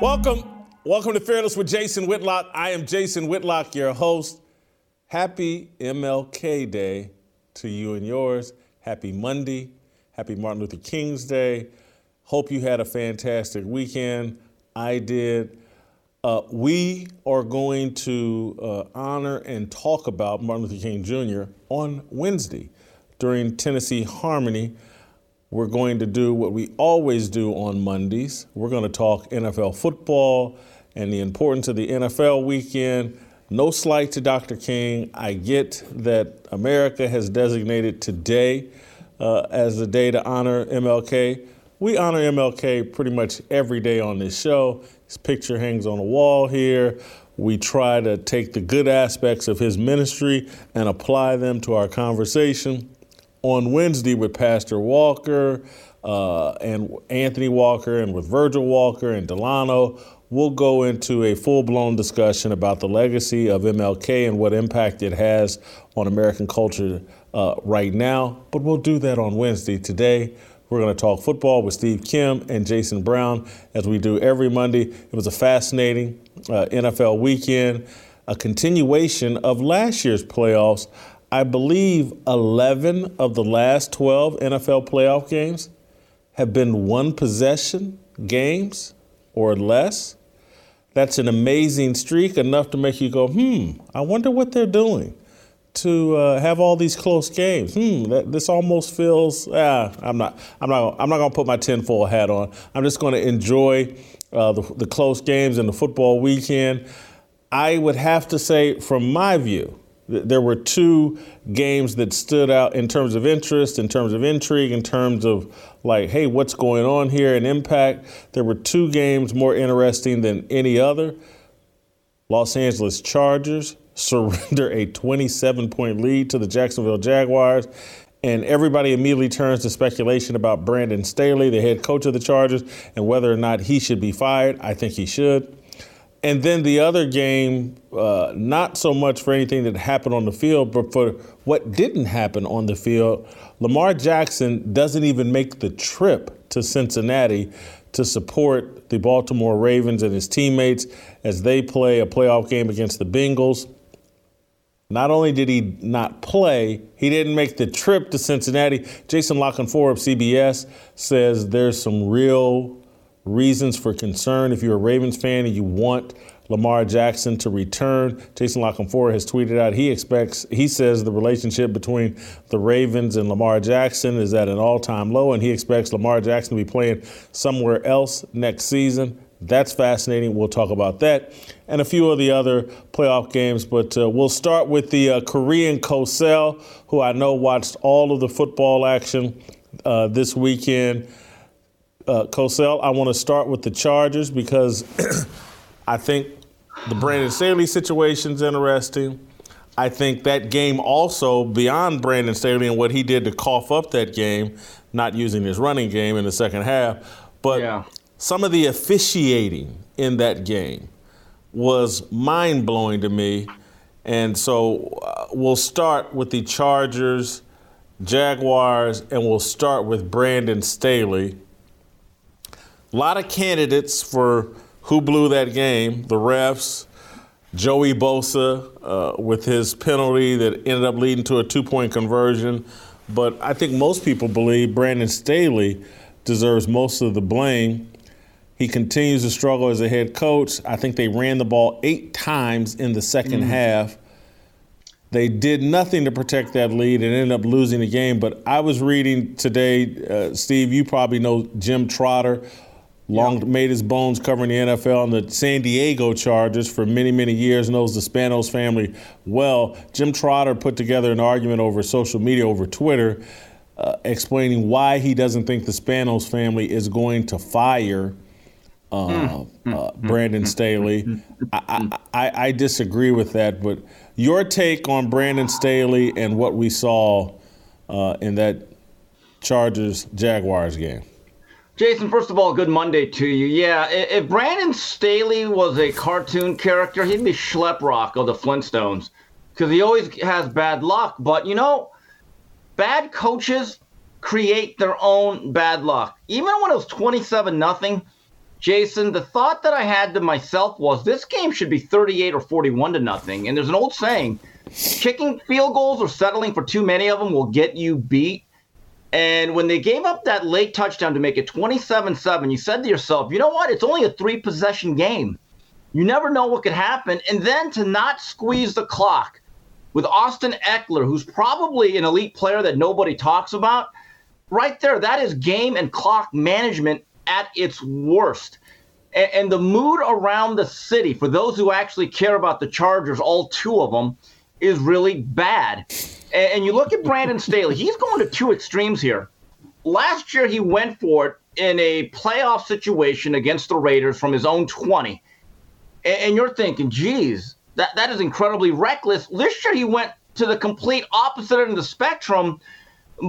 Welcome. Welcome to Fearless with Jason Whitlock. I am Jason Whitlock, your host. Happy MLK Day to you and yours. Happy Monday. Happy Martin Luther King's Day. Hope you had a fantastic weekend. I did. Uh, we are going to uh, honor and talk about Martin Luther King Jr. on Wednesday during Tennessee Harmony. We're going to do what we always do on Mondays. We're going to talk NFL football and the importance of the NFL weekend. No slight to Dr. King. I get that America has designated today uh, as the day to honor MLK. We honor MLK pretty much every day on this show. His picture hangs on the wall here. We try to take the good aspects of his ministry and apply them to our conversation on Wednesday with Pastor Walker uh, and Anthony Walker and with Virgil Walker and Delano. We'll go into a full blown discussion about the legacy of MLK and what impact it has on American culture uh, right now. But we'll do that on Wednesday. Today, we're going to talk football with Steve Kim and Jason Brown as we do every Monday. It was a fascinating uh, NFL weekend, a continuation of last year's playoffs. I believe 11 of the last 12 NFL playoff games have been one possession games or less. That's an amazing streak, enough to make you go, hmm, I wonder what they're doing to uh, have all these close games. Hmm, that, this almost feels. Ah, I'm not. I'm not. I'm not going to put my tinfoil hat on. I'm just going to enjoy uh, the, the close games and the football weekend. I would have to say, from my view, there were two games that stood out in terms of interest, in terms of intrigue, in terms of like, hey, what's going on here and impact. There were two games more interesting than any other. Los Angeles Chargers surrender a 27 point lead to the Jacksonville Jaguars. And everybody immediately turns to speculation about Brandon Staley, the head coach of the Chargers, and whether or not he should be fired. I think he should. And then the other game, uh, not so much for anything that happened on the field, but for what didn't happen on the field. Lamar Jackson doesn't even make the trip to Cincinnati to support the Baltimore Ravens and his teammates as they play a playoff game against the Bengals. Not only did he not play, he didn't make the trip to Cincinnati. Jason La Canfora of CBS says there's some real reasons for concern if you're a Ravens fan and you want Lamar Jackson to return. Jason La Canfora has tweeted out he expects, he says the relationship between the Ravens and Lamar Jackson is at an all time low, and he expects Lamar Jackson to be playing somewhere else next season. That's fascinating. We'll talk about that and a few of the other playoff games. But uh, we'll start with the uh, Korean Cosell, who I know watched all of the football action uh, this weekend uh, Cosell, I want to start with the Chargers because I think the Brandon Staley situation is interesting. I think that game also, beyond Brandon Staley and what he did to cough up that game, not using his running game in the second half, but yeah. some of the officiating in that game was mind blowing to me. And so uh, we'll start with the Chargers, Jaguars, and we'll start with Brandon Staley a lot of candidates for who blew that game. The refs, Joey Bosa uh, with his penalty that ended up leading to a two point conversion. But I think most people believe Brandon Staley deserves most of the blame. He continues to struggle as a head coach. I think they ran the ball eight times in the second mm. half. They did nothing to protect that lead and ended up losing the game. But I was reading today, uh, Steve, you probably know Jim Trotter long yeah. made his bones covering the NFL and the San Diego Chargers for many, many years, knows the Spanos family well. Jim Trotter put together an argument over social media, over Twitter, uh, explaining why he doesn't think the Spanos family is going to fire uh, mm. uh, Brandon Staley. I, I, I, disagree with that, but your take on Brandon Staley and what we saw uh, in that Chargers Jaguars game. Jason, first of all, good Monday to you. Yeah, if Brandon Staley was a cartoon character, he'd be Schleprock of the Flintstones because he always has bad luck. But you know, bad coaches create their own bad luck. Even when it was 27 nothing, Jason, the thought that I had to myself was this game should be 38 or 41 to nothing. And there's an old saying, kicking field goals or settling for too many of them will get you beat. And when they gave up that late touchdown to make it 27 7, you said to yourself, you know what? It's only a three possession game. You never know what could happen. And then to not squeeze the clock with Austin Ekeler, who's probably an elite player that nobody talks about, right there, that is game and clock management at its worst. And, and the mood around the city, for those who actually care about the Chargers, all two of them, is really bad. And, you look at Brandon Staley, he's going to two extremes here. Last year, he went for it in a playoff situation against the Raiders from his own 20. And, you're thinking, geez, that, that is incredibly reckless. This year, he went to the complete opposite end of the spectrum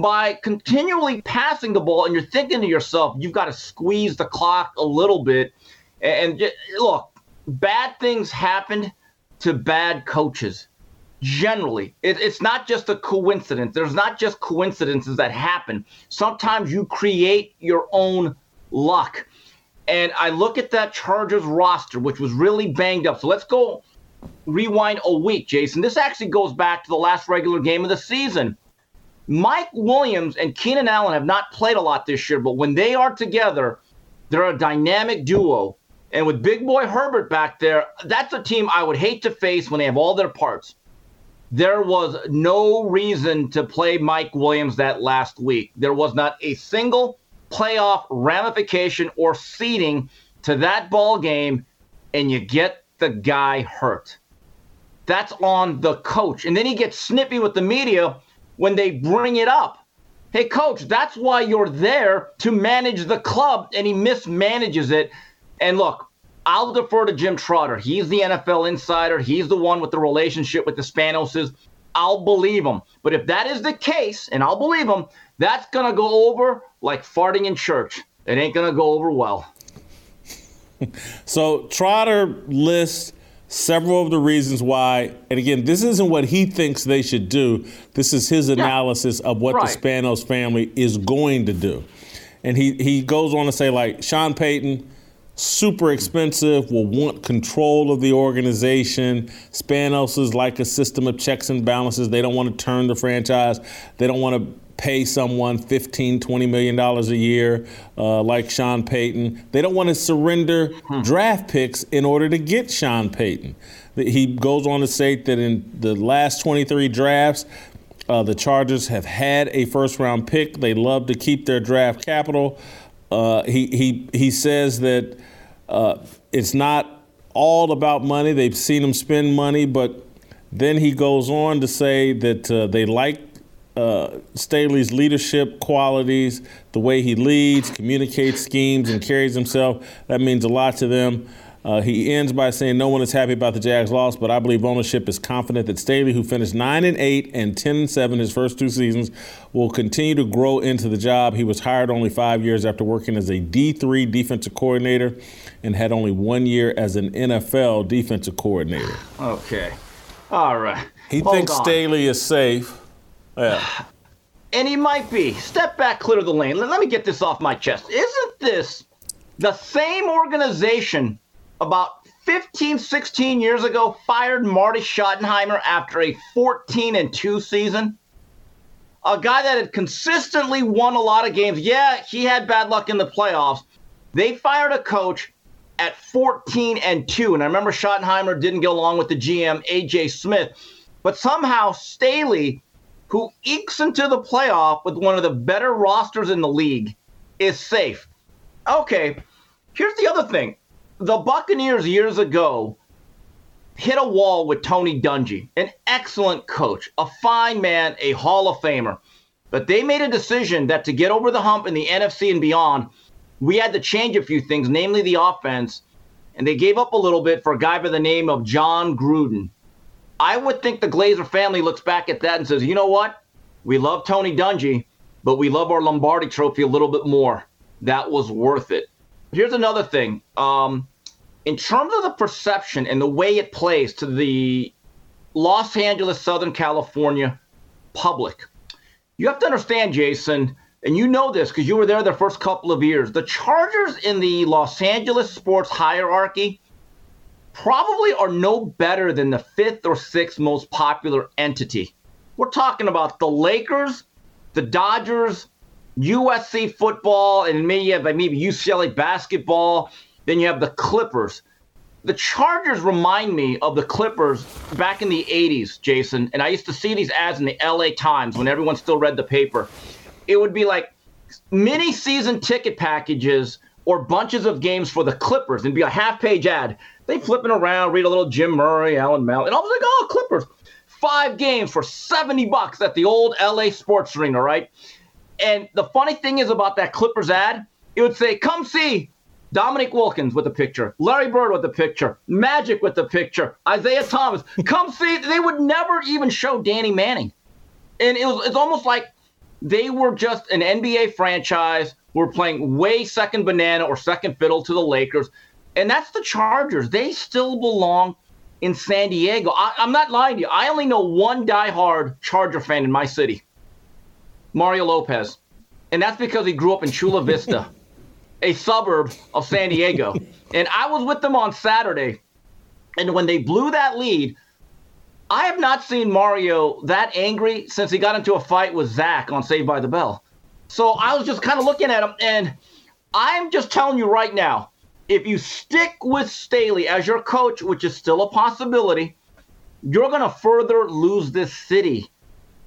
by continually passing the ball. And you're thinking to yourself, you've got to squeeze the clock a little bit. And, and look, bad things happened to bad coaches generally. It, it's not just a coincidence. There's not just coincidences that happen. Sometimes you create your own luck. And i look at that chargers roster which was really banged up. So let's go rewind a week jason. This actually goes back to the last regular game of the season. Mike williams and keenan allen have not played a lot this year but when they are together they're a dynamic duo. And with big boy herbert back there that's a team i would hate to face when they have all their parts there was no reason to play Mike Williams that last week. There was not a single playoff ramification or seeding to that ball game, and you get the guy hurt. That's on the coach. And then he gets snippy with the media when they bring it up. Hey, coach, that's why you're there to manage the club, and he mismanages it. And look, I'll defer to Jim Trotter. He's the NFL insider. He's the one with the relationship with the Spanoses. I'll believe him. But if that is the case, and I'll believe him, that's going to go over like farting in church. It ain't going to go over well. so Trotter lists several of the reasons why, and again, this isn't what he thinks they should do. This is his analysis yeah. of what right. the Spanos family is going to do. And he, he goes on to say, like, Sean Payton – super expensive, will want control of the organization. Spanos is like a system of checks and balances. They don't want to turn the franchise. They don't want to pay someone 15, 20 million dollars a year uh, like Sean Payton. They don't want to surrender hmm. draft picks in order to get Sean Payton. He goes on to say that in the last 23 drafts, uh, the Chargers have had a first round pick. They love to keep their draft capital. Uh, he, he, he says that uh, it's not all about money. They've seen him spend money, but then he goes on to say that uh, they like uh, Staley's leadership qualities, the way he leads, communicates schemes, and carries himself. That means a lot to them. Uh, he ends by saying, "No one is happy about the Jags' loss, but I believe ownership is confident that Staley, who finished nine and eight and ten and seven his first two seasons, will continue to grow into the job. He was hired only five years after working as a D3 defensive coordinator, and had only one year as an NFL defensive coordinator." Okay, all right. He Hold thinks on. Staley is safe. Yeah. And he might be. Step back, clear the lane. Let me get this off my chest. Isn't this the same organization? About 15, 16 years ago fired Marty Schottenheimer after a 14 and 2 season. A guy that had consistently won a lot of games. Yeah, he had bad luck in the playoffs. They fired a coach at 14 and 2. And I remember Schottenheimer didn't get along with the GM, AJ Smith. But somehow Staley, who ekes into the playoff with one of the better rosters in the league, is safe. Okay, Here's the other thing the Buccaneers years ago hit a wall with Tony Dungy, an excellent coach, a fine man, a Hall of Famer. But they made a decision that to get over the hump in the NFC and beyond, we had to change a few things, namely the offense. And they gave up a little bit for a guy by the name of Jon Gruden. I would think the Glazer family looks back at that and says, you know what? We love Tony Dungy, but we love our Lombardi trophy a little bit more. That was worth it. Here's another thing. Um, in terms of the perception and the way it plays to the Los Angeles, Southern California public, you have to understand, Jason, and you know this because you were there the first couple of years. The Chargers in the Los Angeles sports hierarchy probably are no better than the fifth or sixth most popular entity. We're talking about the Lakers, the Dodgers, USC football, and maybe maybe UCLA basketball. Then you have the Clippers. The Chargers remind me of the Clippers back in the 80s, Jason. And I used to see these ads in the LA Times when everyone still read the paper. It would be like mini season ticket packages or bunches of games for the Clippers and be a half page ad. They flipping around, read a little Jim Murray, Alan Mel, and I was like, oh, Clippers. Five games for 70 bucks at the old LA Sports Arena, right? And the funny thing is about that Clippers ad, it would say, come see Dominique Wilkins with a picture, Larry Bird with a picture, Magic with the picture, Isiah Thomas. Come see. They would never even show Danny Manning, and it was it's almost like they were just an NBA franchise. We're playing way second banana or second fiddle to the Lakers, and that's the Chargers. They still belong in San Diego. I, I'm not lying to you. I only know one diehard Charger fan in my city, Mario Lopez, and that's because he grew up in Chula Vista a suburb of San Diego. and I was with them on Saturday. And when they blew that lead, I have not seen Mario that angry since he got into a fight with Zach on Saved by the Bell. So I was just kind of looking at him, and I'm just telling you right now if you stick with Staley as your coach, which is still a possibility, you're going to further lose this city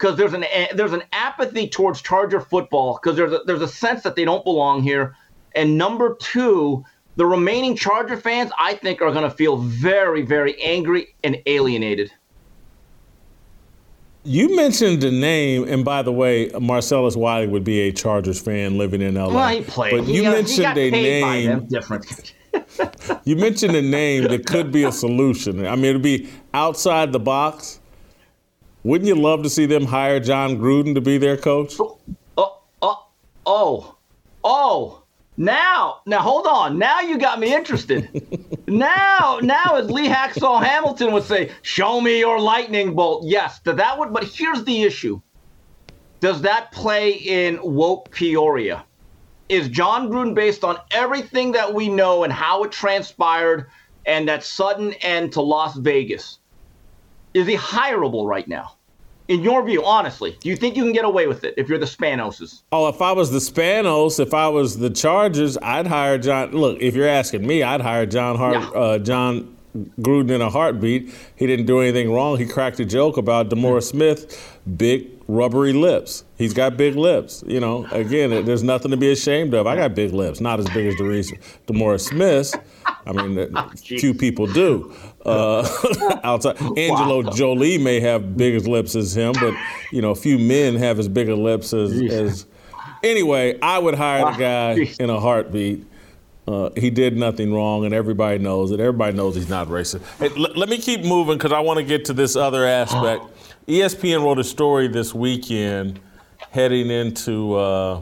because there's an eh, there's an apathy towards Charger football because there's a, there's a sense that they don't belong here. And number two, the remaining Charger fans, I think, are going to feel very, very angry and alienated. You mentioned the name, and by the way, Marcellus Wiley would be a Chargers fan living in LA. Well, he played. But you uh, he, mentioned he a name. different. you mentioned a name that could be a solution. I mean, it'd be outside the box. Wouldn't you love to see them hire Jon Gruden to be their coach? Oh, oh, oh, oh. oh. Now, now hold on. Now you got me interested. now, now as Lee Hacksaw Hamilton would say, "Show me your lightning bolt." Yes, that that would. But here's the issue: Does that play in woke Peoria? Is Jon Gruden based on everything that we know and how it transpired and that sudden end to Las Vegas? Is he hireable right now? in your view, honestly, do you think you can get away with it if you're the Spanoses? Oh, if I was the Spanos, if I was the Chargers, I'd hire Jon. Look, if you're asking me, I'd hire John Hart, yeah. uh, Jon Gruden in a heartbeat. He didn't do anything wrong. He cracked a joke about DeMaurice Smith, big rubbery lips. He's got big lips. You know, again, there's nothing to be ashamed of. I got big lips, not as big as DeMaurice Smith. I mean, oh, few people do. Uh, outside, Angelina wow. Jolie may have big as lips as him, but you know, few men have as big a lips as. as anyway, I would hire wow. the guy in a heartbeat. Uh, he did nothing wrong, and everybody knows it. Everybody knows he's not racist. Hey, l- let me keep moving because I want to get to this other aspect. ESPN wrote a story this weekend heading into uh,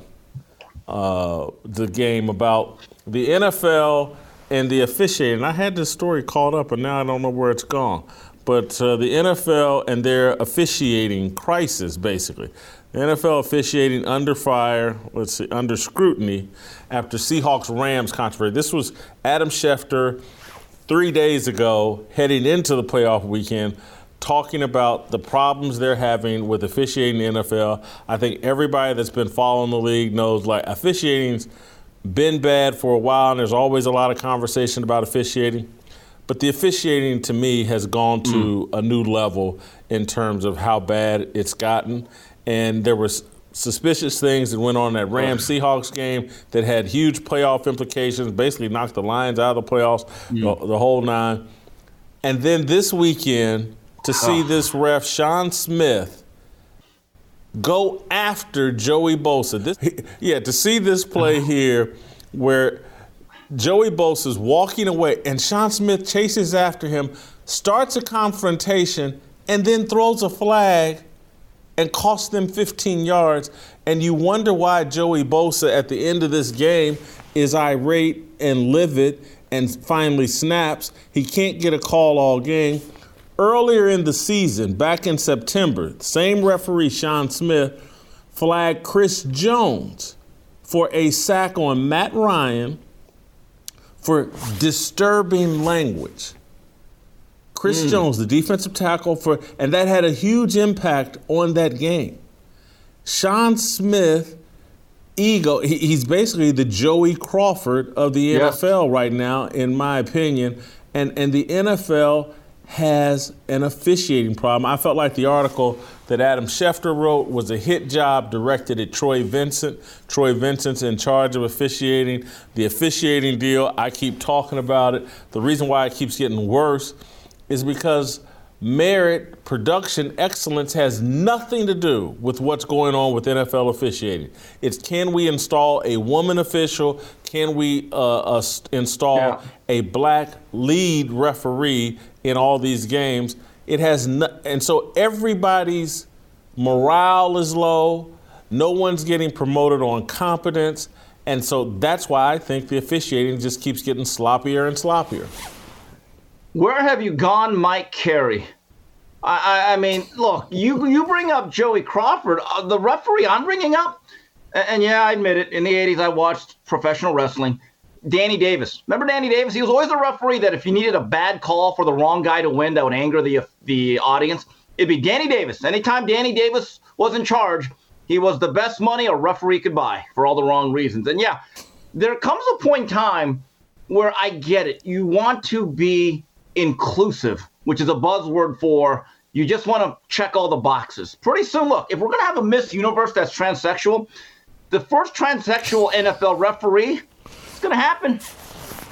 uh, the game about the NFL and the officiating. I had this story called up, and now I don't know where it's gone. But uh, the NFL and their officiating crisis, basically. The NFL officiating under fire, let's see, under scrutiny after Seahawks Rams controversy. This was Adam Schefter three days ago, heading into the playoff weekend, talking about the problems they're having with officiating the NFL. I think everybody that's been following the league knows like officiating's been bad for a while, and there's always a lot of conversation about officiating. But the officiating to me has gone to mm. a new level in terms of how bad it's gotten. And there was suspicious things that went on in that Rams Seahawks game that had huge playoff implications, basically knocked the Lions out of the playoffs, mm. the, the, whole nine. And then this weekend, to see this ref, Shawn Smith, go after Joey Bosa. This, yeah, to see this play uh-huh. here where Joey Bosa is walking away and Shawn Smith chases after him, starts a confrontation, and then throws a flag and costs them 15 yards. And you wonder why Joey Bosa at the end of this game is irate and livid and finally snaps. He can't get a call all game. Earlier in the season, back in September, same referee, Shawn Smith, flagged Chris Jones for a sack on Matt Ryan for disturbing language. Chris mm. Jones, the defensive tackle for, and that had a huge impact on that game. Shawn Smith, ego, he, he's basically the Joey Crawford of the NFL right now, in my opinion. And and the NFL has an officiating problem. I felt like the article that Adam Schefter wrote was a hit job directed at Troy Vincent. Troy Vincent's in charge of officiating. The officiating deal, I keep talking about it. The reason why it keeps getting worse is because merit, production, excellence has nothing to do with what's going on with NFL officiating. It's can we install a woman official? Can we uh, uh, install yeah. a black lead referee in all these games? It has no, and so everybody's morale is low. No one's getting promoted on competence. And so that's why I think the officiating just keeps getting sloppier and sloppier. Where have you gone, Mike Carey? I, I, I mean, look, you you bring up Joey Crawford, uh, the referee I'm bringing up, and, and yeah, I admit it. In the '80s, I watched professional wrestling. Danny Davis. Remember Danny Davis? He was always the referee that if you needed a bad call for the wrong guy to win that would anger the the audience, it'd be Danny Davis. Anytime Danny Davis was in charge, he was the best money a referee could buy for all the wrong reasons. And yeah, there comes a point in time where I get it. You want to be inclusive, which is a buzzword for you just want to check all the boxes. Pretty soon, look, if we're going to have a Miss Universe that's transsexual, the first transsexual NFL referee, it's going to happen.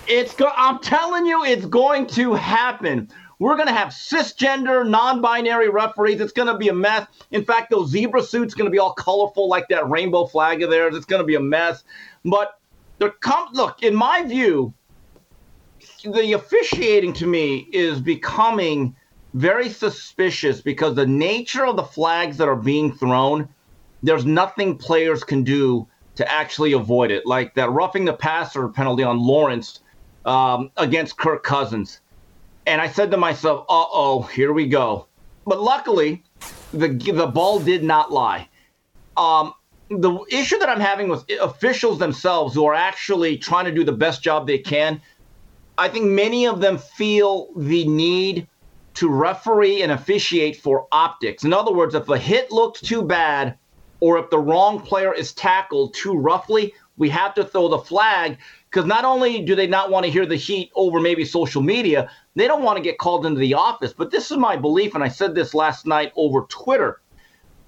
It's go- I'm telling you, it's going to happen. We're going to have cisgender, non-binary referees. It's going to be a mess. In fact, those zebra suits going to be all colorful like that rainbow flag of theirs. It's going to be a mess. But there come look, in my view, the officiating to me is becoming very suspicious because the nature of the flags that are being thrown, there's nothing players can do to actually avoid it. Like that roughing the passer penalty on Lawrence um, against Kirk Cousins. And I said to myself, uh oh, here we go. But luckily, the, the ball did not lie. Um, the issue that I'm having with officials themselves who are actually trying to do the best job they can I think many of them feel the need to referee and officiate for optics. In other words, if a hit looks too bad or if the wrong player is tackled too roughly, we have to throw the flag because not only do they not want to hear the heat over maybe social media, they don't want to get called into the office. But this is my belief, and I said this last night over Twitter.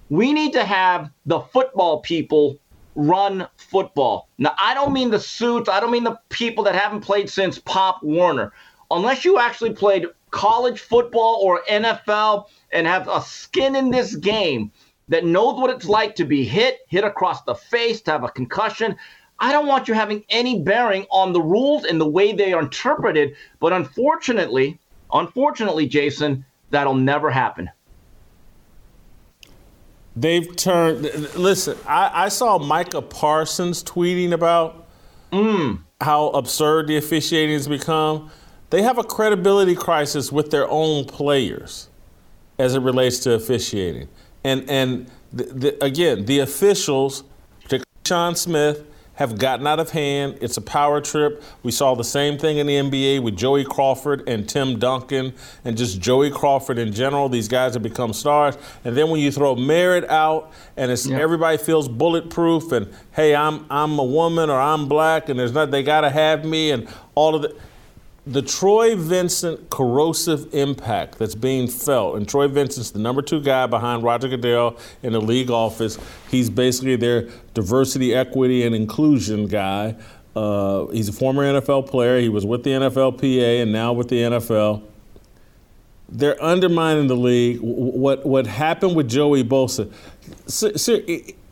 We need to have the football people run football. Now, I don't mean the suits, I don't mean the people that haven't played since Pop Warner. Unless you actually played college football or NFL and have a skin in this game that knows what it's like to be hit, hit across the face, to have a concussion. I don't want you having any bearing on the rules and the way they are interpreted. But unfortunately, unfortunately, Jason, that'll never happen. They've turned. Listen, I, I saw Micah Parsons tweeting about mm. how absurd the officiating has become. They have a credibility crisis with their own players as it relates to officiating. And and the, the, again, the officials, particularly Shawn Smith, have gotten out of hand. It's a power trip. We saw the same thing in the NBA with Joey Crawford and Tim Duncan and just Joey Crawford in general. These guys have become stars. And then when you throw merit out and it's, yeah. everybody feels bulletproof and hey, I'm I'm a woman or I'm black and there's not they gotta have me and all of the the Troy Vincent corrosive impact that's being felt, and Troy Vincent's the number two guy behind Roger Goodell in the league office. He's basically their diversity, equity, and inclusion guy. Uh, he's a former NFL player. He was with the NFLPA and now with the NFL. They're undermining the league. What what happened with Joey Bosa?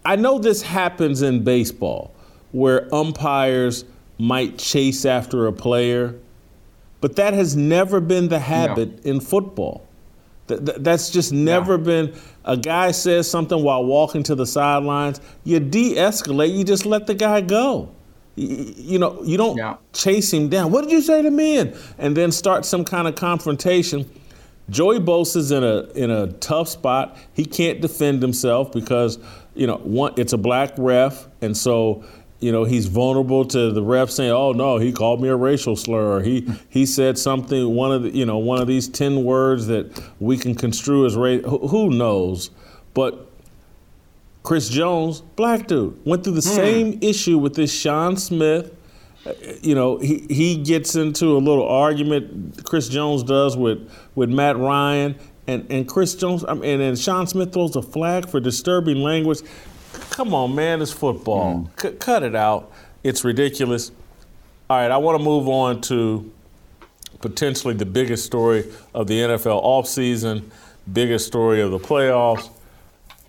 I know this happens in baseball, where umpires might chase after a player but that has never been the habit no. in football. that's just never been. A guy says something while walking to the sidelines, you de escalate, you just let the guy go. You, you know, you don't yeah. chase him down. What did you say to me? And, and then start some kind of confrontation. Joey Bosa's in a in a tough spot. He can't defend himself because you know one it's a black ref, and so you know, he's vulnerable to the ref saying, "Oh no, he called me a racial slur. He he said something one of the, you know one of these ten words that we can construe as race. Who knows?" But Chris Jones, black dude, went through the hmm. same issue with this Shawn Smith. You know, he, he gets into a little argument. Chris Jones does with with Matt Ryan, and and Chris Jones. I mean, and Shawn Smith throws a flag for disturbing language. Come on, man, it's football. Mm. C- cut it out. It's ridiculous. All right, I want to move on to potentially the biggest story of the NFL offseason, biggest story of the playoffs.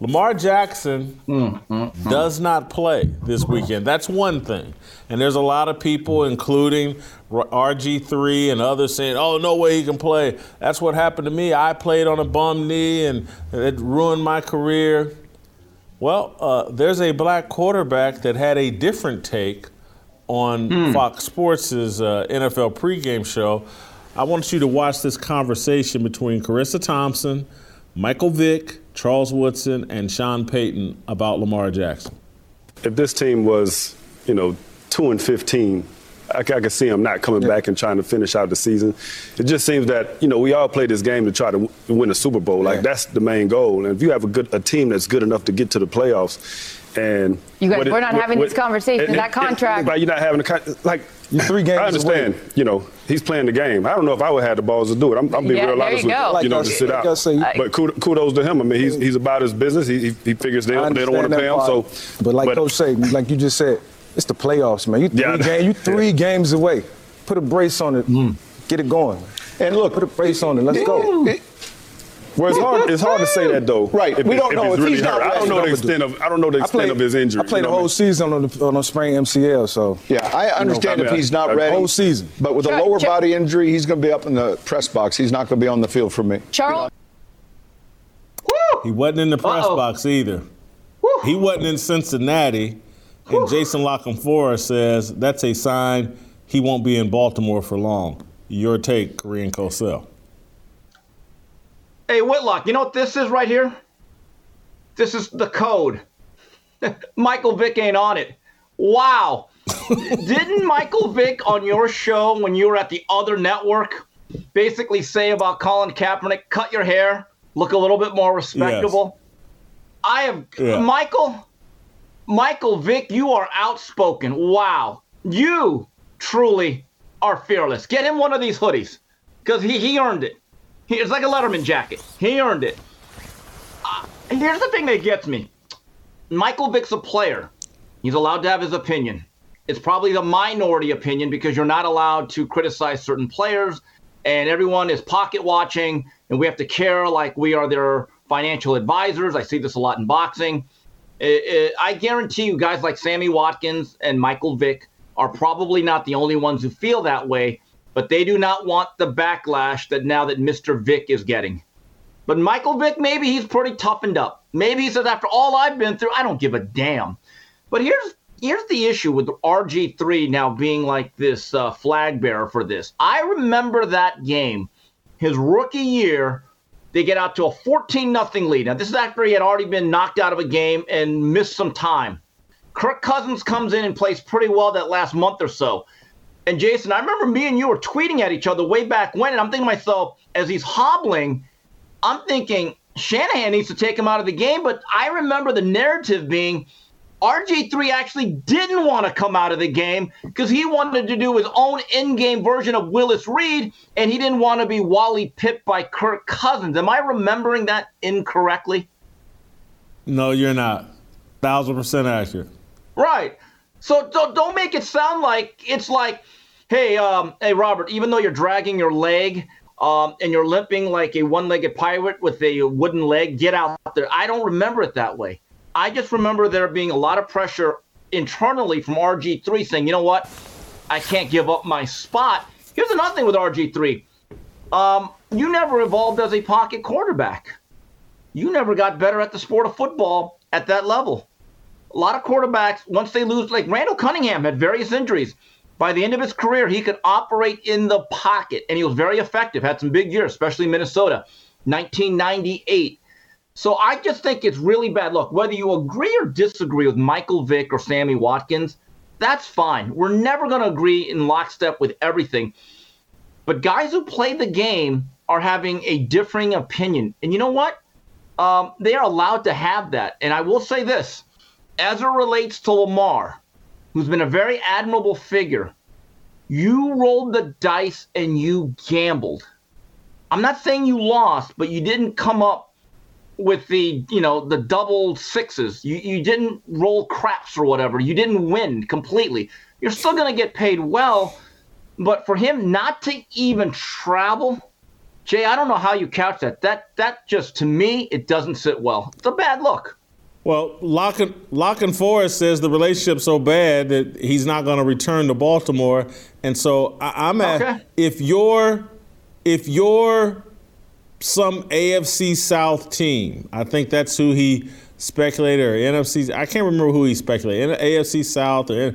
Lamar Jackson mm, mm, mm, does not play this weekend. That's one thing. And there's a lot of people, including RG3 and others, saying, oh, no way he can play. That's what happened to me. I played on a bum knee and it ruined my career. Well, uh, there's a black quarterback that had a different take on mm. Fox Sports' uh, NFL pregame show. I want you to watch this conversation between Charissa Thompson, Michael Vick, Charles Woodson, and Sean Payton about Lamar Jackson. If this team was, you know, 2 and 15, I, I can see him not coming yeah. back and trying to finish out the season. It just seems that you know we all play this game to try to win a Super Bowl. Like yeah. that's the main goal. And if you have a good a team that's good enough to get to the playoffs, and you guys, we're not what, having what, this conversation. It, that contract, but you're not having a con- like You three games. I understand. Away. You know, he's playing the game. I don't know if I would have the balls to do it. I'm, I'm being yeah, real honest with you. Like you know, to sit out. Say, but kudos to him. I mean, he's he's about his business. He he, he figures they, they don't want to pay him. So, but like but, Coach say, like you just said, it's the playoffs, man. You three, yeah. game, you three yeah. games away. Put a brace on it. Mm. Get it going. And look, put a brace on it. Let's go. well, it's hard. It's hard to say that though. Right. If, we don't if know if really he's hurt. I don't know the extent of. I don't know the extent played, of his injury. I played the whole season on the on a sprained MCL. So yeah, I understand you know, if he's not ready. Whole season. But with a lower body injury, he's going to be up in the press box. He's not going to be on the field for me. Charles. He wasn't in the press Uh-oh. box either. Woo. He wasn't in Cincinnati. And Jason Canfora says that's a sign he won't be in Baltimore for long. Your take, Korean Cosell. Hey, Whitlock, you know what this is right here? This is the code. Michael Vick ain't on it. Wow. Didn't Michael Vick on your show when you were at the other network basically say about Colin Kaepernick, cut your hair, look a little bit more respectable? Yes. I am yeah. Michael. Michael Vick, you are outspoken. Wow. You truly are fearless. Get him one of these hoodies because he, he earned it. He, it's like a Letterman jacket. He earned it. Uh, here's the thing that gets me Michael Vick's a player, he's allowed to have his opinion. It's probably the minority opinion because you're not allowed to criticize certain players, and everyone is pocket watching, and we have to care like we are their financial advisors. I see this a lot in boxing. It, it, I guarantee you, guys like Sammy Watkins and Michael Vick are probably not the only ones who feel that way, but they do not want the backlash that now that Mr. Vick is getting. But Michael Vick, maybe he's pretty toughened up. Maybe he says, after all I've been through, I don't give a damn. But here's here's the issue with RG3 now being like this uh, flag bearer for this. I remember that game, his rookie year they get out to a 14 nothing lead. Now, this is after he had already been knocked out of a game and missed some time. Kirk Cousins comes in and plays pretty well that last month or so. And Jason, I remember me and you were tweeting at each other way back when, and I'm thinking to myself, as he's hobbling, I'm thinking Shanahan needs to take him out of the game. But I remember the narrative being RG3 actually didn't want to come out of the game because he wanted to do his own in game version of Willis Reed and he didn't want to be Wally pipped by Kirk Cousins. Am I remembering that incorrectly? No, you're not. Thousand percent accurate. Right. So, so don't make it sound like it's like, hey, um, hey, Robert, even though you're dragging your leg um, and you're limping like a one legged pirate with a wooden leg, get out there. I don't remember it that way. I just remember there being a lot of pressure internally from RG3 saying, you know what, I can't give up my spot. Here's another thing with RG3 um, you never evolved as a pocket quarterback. You never got better at the sport of football at that level. A lot of quarterbacks, once they lose, like Randall Cunningham had various injuries. By the end of his career, he could operate in the pocket, and he was very effective. Had some big years, especially Minnesota, 1998. So I just think it's really bad. Look, whether you agree or disagree with Michael Vick or Sammy Watkins, that's fine. We're never going to agree in lockstep with everything. But guys who play the game are having a differing opinion. And you know what? Um, they are allowed to have that. And I will say this as it relates to Lamar, who's been a very admirable figure, you rolled the dice and you gambled. I'm not saying you lost, but you didn't come up with the you know the double sixes. You you didn't roll craps or whatever. You didn't win completely. You're still going to get paid well, but for him not to even travel, Jay, I don't know how you couch that. That that just to me it doesn't sit well. It's a bad look. Well, Lock and, La Canfora says the relationship's so bad that he's not going to return to Baltimore, and so I, am at if you're if you're some AFC South team. I think that's who he speculated, or NFC. I can't remember who he speculated. AFC South, or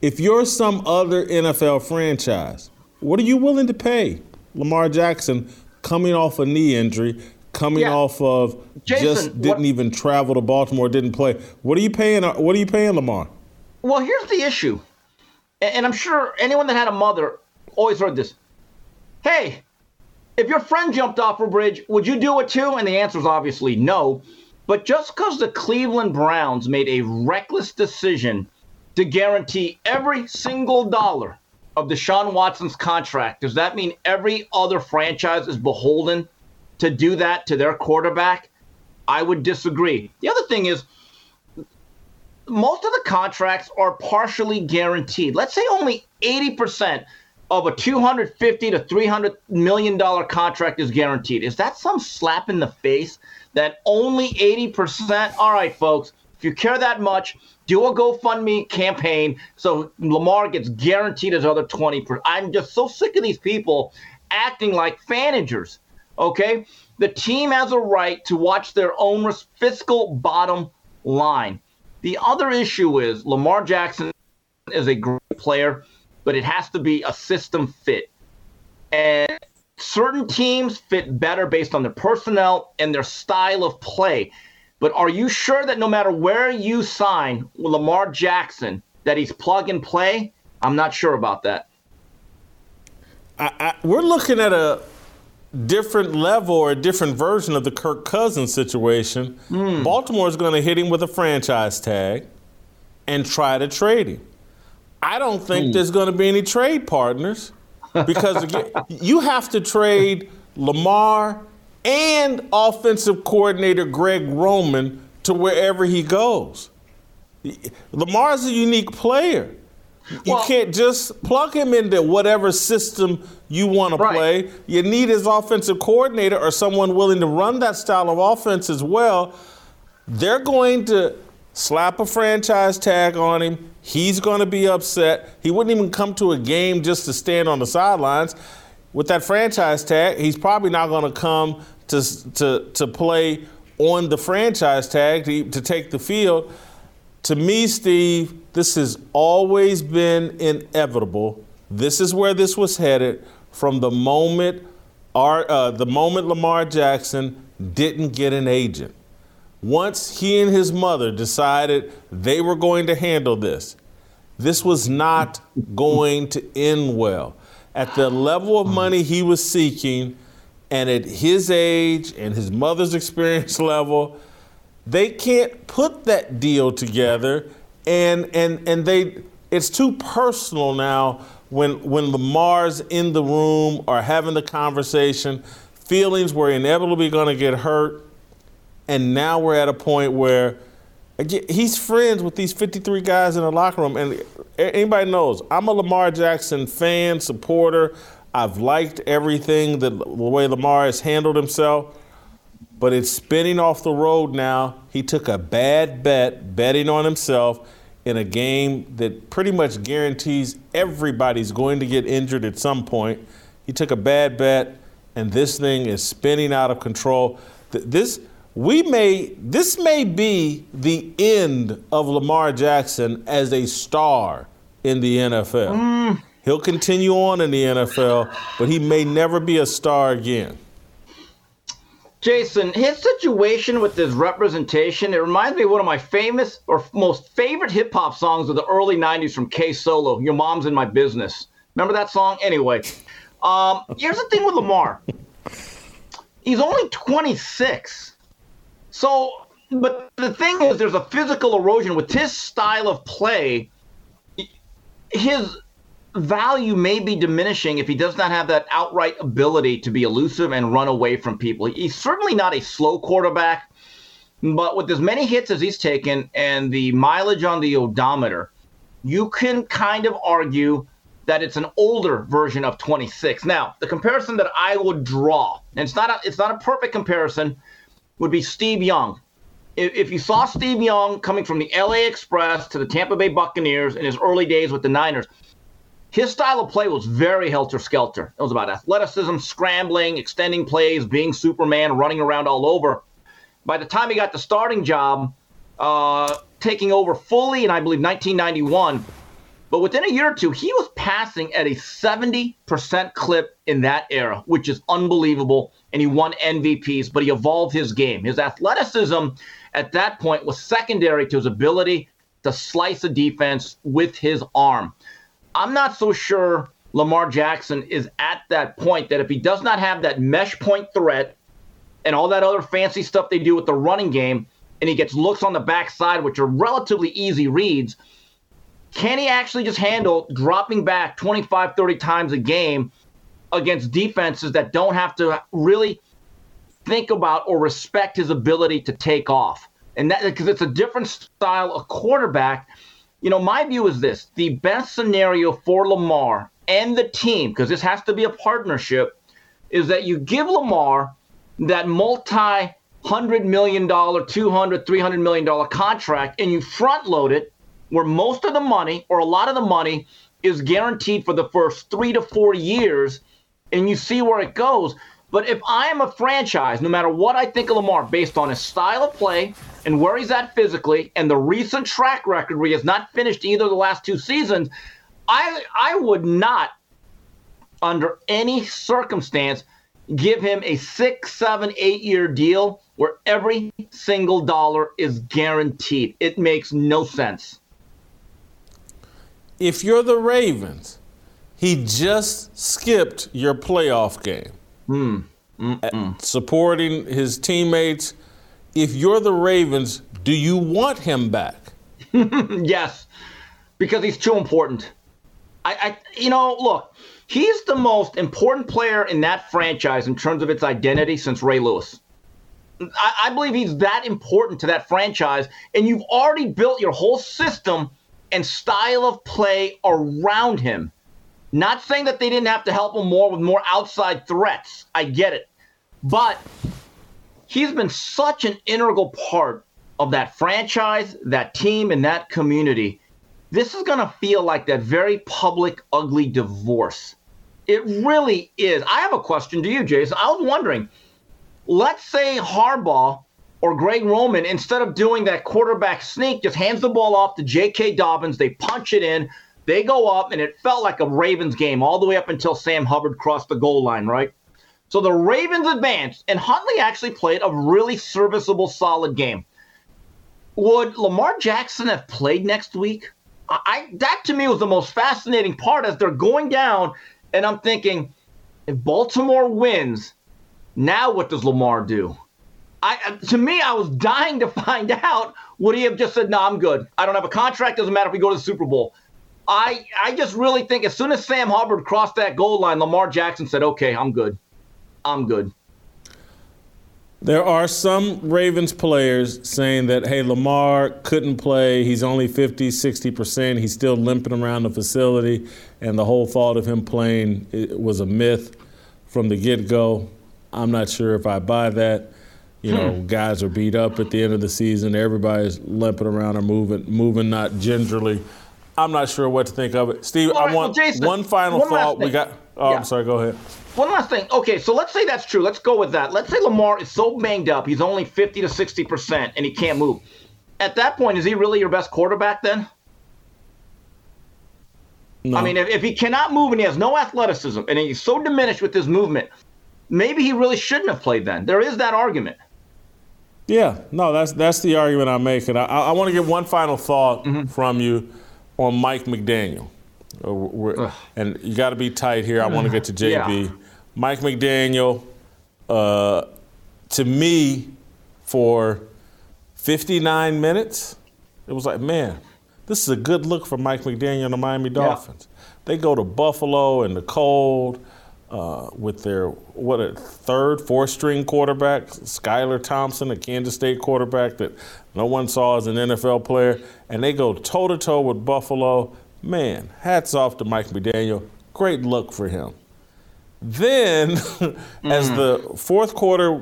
if you're some other NFL franchise, what are you willing to pay Lamar Jackson coming off a knee injury, coming yeah. off of Jason, just didn't what, even travel to Baltimore, didn't play? What are you paying? Uh, what are you paying Lamar? Well, here's the issue, and I'm sure anyone that had a mother always heard this. Hey, if your friend jumped off a bridge, would you do it too? And the answer is obviously no. But just because the Cleveland Browns made a reckless decision to guarantee every single dollar of Deshaun Watson's contract, does that mean every other franchise is beholden to do that to their quarterback? I would disagree. The other thing is, most of the contracts are partially guaranteed. Let's say only 80% of a 250 to 300 million dollar contract is guaranteed. Is that some slap in the face that only 80%? All right, folks, if you care that much, do a GoFundMe campaign so Lamar gets guaranteed his other 20%. I'm just so sick of these people acting like managers. Okay? The team has a right to watch their own fiscal bottom line. The other issue is Lamar Jackson is a great player but it has to be a system fit. And certain teams fit better based on their personnel and their style of play. But are you sure that no matter where you sign Lamar Jackson, that he's plug and play? I'm not sure about that. I, I, we're looking at a different level or a different version of the Kirk Cousins situation. Mm. Baltimore is going to hit him with a franchise tag and try to trade him. I don't think mm. there's going to be any trade partners because again, you have to trade Lamar and offensive coordinator Greg Roman to wherever he goes. Lamar's a unique player. You well, can't just plug him into whatever system you want right. to play. You need his offensive coordinator or someone willing to run that style of offense as well. They're going to slap a franchise tag on him. He's going to be upset. He wouldn't even come to a game just to stand on the sidelines. With that franchise tag, he's probably not going to come to, to, to play on the franchise tag to, to take the field. To me, Steve, this has always been inevitable. This is where this was headed from the moment, our, uh, the moment Lamar Jackson didn't get an agent. Once he and his mother decided they were going to handle this, this was not going to end well. At the level of money he was seeking, and at his age and his mother's experience level, they can't put that deal together and and and they it's too personal now when when Lamar's in the room or having the conversation. Feelings were inevitably going to get hurt, and now we're at a point where he's friends with these 53 guys in the locker room, and anybody knows I'm a Lamar Jackson fan, supporter. I've liked everything that the way Lamar has handled himself, but it's spinning off the road now. He took a bad bet betting on himself in a game that pretty much guarantees everybody's going to get injured at some point. He took a bad bet, and this thing is spinning out of control. This we may this may be the end of Lamar Jackson as a star in the NFL. Mm. He'll continue on in the NFL, but he may never be a star again. Jason, his situation with his representation, it reminds me of one of my famous or most favorite hip hop songs of the early 90s from K Solo, Your Mom's in My Business. Remember that song? Anyway, um, here's the thing with Lamar he's only 26. So, but the thing is, there's a physical erosion with his style of play. His value may be diminishing if he does not have that outright ability to be elusive and run away from people. He's certainly not a slow quarterback, but with as many hits as he's taken and the mileage on the odometer, you can kind of argue that it's an older version of 26. Now, the comparison that I would draw, and it's not a, it's not a perfect comparison, would be Steve Young. If, if you saw Steve Young coming from the LA Express to the Tampa Bay Buccaneers in his early days with the Niners, his style of play was very helter skelter. It was about athleticism, scrambling, extending plays, being Superman, running around all over. By the time he got the starting job, uh, taking over fully in, I believe, 1991, but within a year or two, he was passing at a 70% clip in that era, which is unbelievable. And he won MVPs, but he evolved his game. His athleticism at that point was secondary to his ability to slice a defense with his arm. I'm not so sure Lamar Jackson is at that point that if he does not have that mesh point threat and all that other fancy stuff they do with the running game, and he gets looks on the backside, which are relatively easy reads, can he actually just handle dropping back 25, 30 times a game against defenses that don't have to really think about or respect his ability to take off? And that because it's a different style of quarterback you know, my view is this the best scenario for Lamar and the team, because this has to be a partnership, is that you give Lamar that multi hundred million dollar, two hundred, three hundred million dollar contract, and you front load it where most of the money or a lot of the money is guaranteed for the first three to four years, and you see where it goes. But if I am a franchise, no matter what I think of Lamar, based on his style of play, and where he's at physically and the recent track record where he has not finished either of the last two seasons, I I would not, under any circumstance, give him a six, seven, eight year deal where every single dollar is guaranteed. It makes no sense. If you're the Ravens, he just skipped your playoff game. Hmm. Supporting his teammates if you're the Ravens, do you want him back? yes, because he's too important. I, I, you know, look, he's the most important player in that franchise in terms of its identity since Ray Lewis. I, I believe he's that important to that franchise, and you've already built your whole system and style of play around him. Not saying that they didn't have to help him more with more outside threats. I get it. But he's been such an integral part of that franchise, that team, and that community. This is going to feel like that very public, ugly divorce. It really is. I have a question to you, Jason. I was wondering let's say Harbaugh or Greg Roman, instead of doing that quarterback sneak, just hands the ball off to J.K. Dobbins. They punch it in. They go up, and it felt like a Ravens game all the way up until Sam Hubbard crossed the goal line, right? So the Ravens advanced, and Huntley actually played a really serviceable, solid game. Would Lamar Jackson have played next week? I, that to me was the most fascinating part as they're going down, and I'm thinking, if Baltimore wins, now what does Lamar do? I to me, I was dying to find out would he have just said, "No, I'm good. I don't have a contract. Doesn't matter if we go to the Super Bowl." I I just really think as soon as Sam Hubbard crossed that goal line, Lamar Jackson said, "Okay, I'm good. I'm good." There are some Ravens players saying that, hey, Lamar couldn't play. He's only 50, 60%. He's still limping around the facility. And the whole thought of him playing was a myth from the get go. I'm not sure if I buy that. You know, hmm. guys are beat up at the end of the season. Everybody's limping around or moving, moving not gingerly. I'm not sure what to think of it. Steve, right, I want well, Jason, one final one thought. We got. Oh, yeah. I'm sorry. Go ahead. One last thing. Okay, so let's say that's true. Let's go with that. Let's say Lamar is so banged up, he's only 50 to 60 percent, and he can't move. At that point, is he really your best quarterback then? No. I mean, if, if he cannot move and he has no athleticism and he's so diminished with his movement, maybe he really shouldn't have played then. There is that argument. Yeah, no, that's that's the argument I'm making. I, I want to get one final thought mm-hmm. from you on Mike McDaniel. Uh, and you got to be tight here. I want to get to JB. Yeah. Mike McDaniel, uh, to me, for 59 minutes, it was like, man, this is a good look for Mike McDaniel and the Miami Dolphins. Yeah. They go to Buffalo in the cold uh, with their what a third, fourth string quarterback, Skylar Thompson, a Kansas State quarterback that no one saw as an NFL player, and they go toe to toe with Buffalo. Man, hats off to Mike McDaniel. Great look for him. Then, mm. as the fourth quarter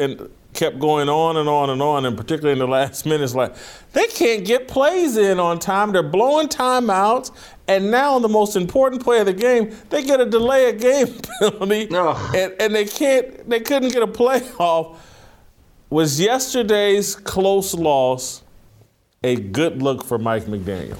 and kept going on and on and on, and particularly in the last minutes, like they can't get plays in on time. They're blowing timeouts, and now the most important play of the game, they get a delay of game penalty, and, and they can't. They couldn't get a play off. Was yesterday's close loss a good look for Mike McDaniel?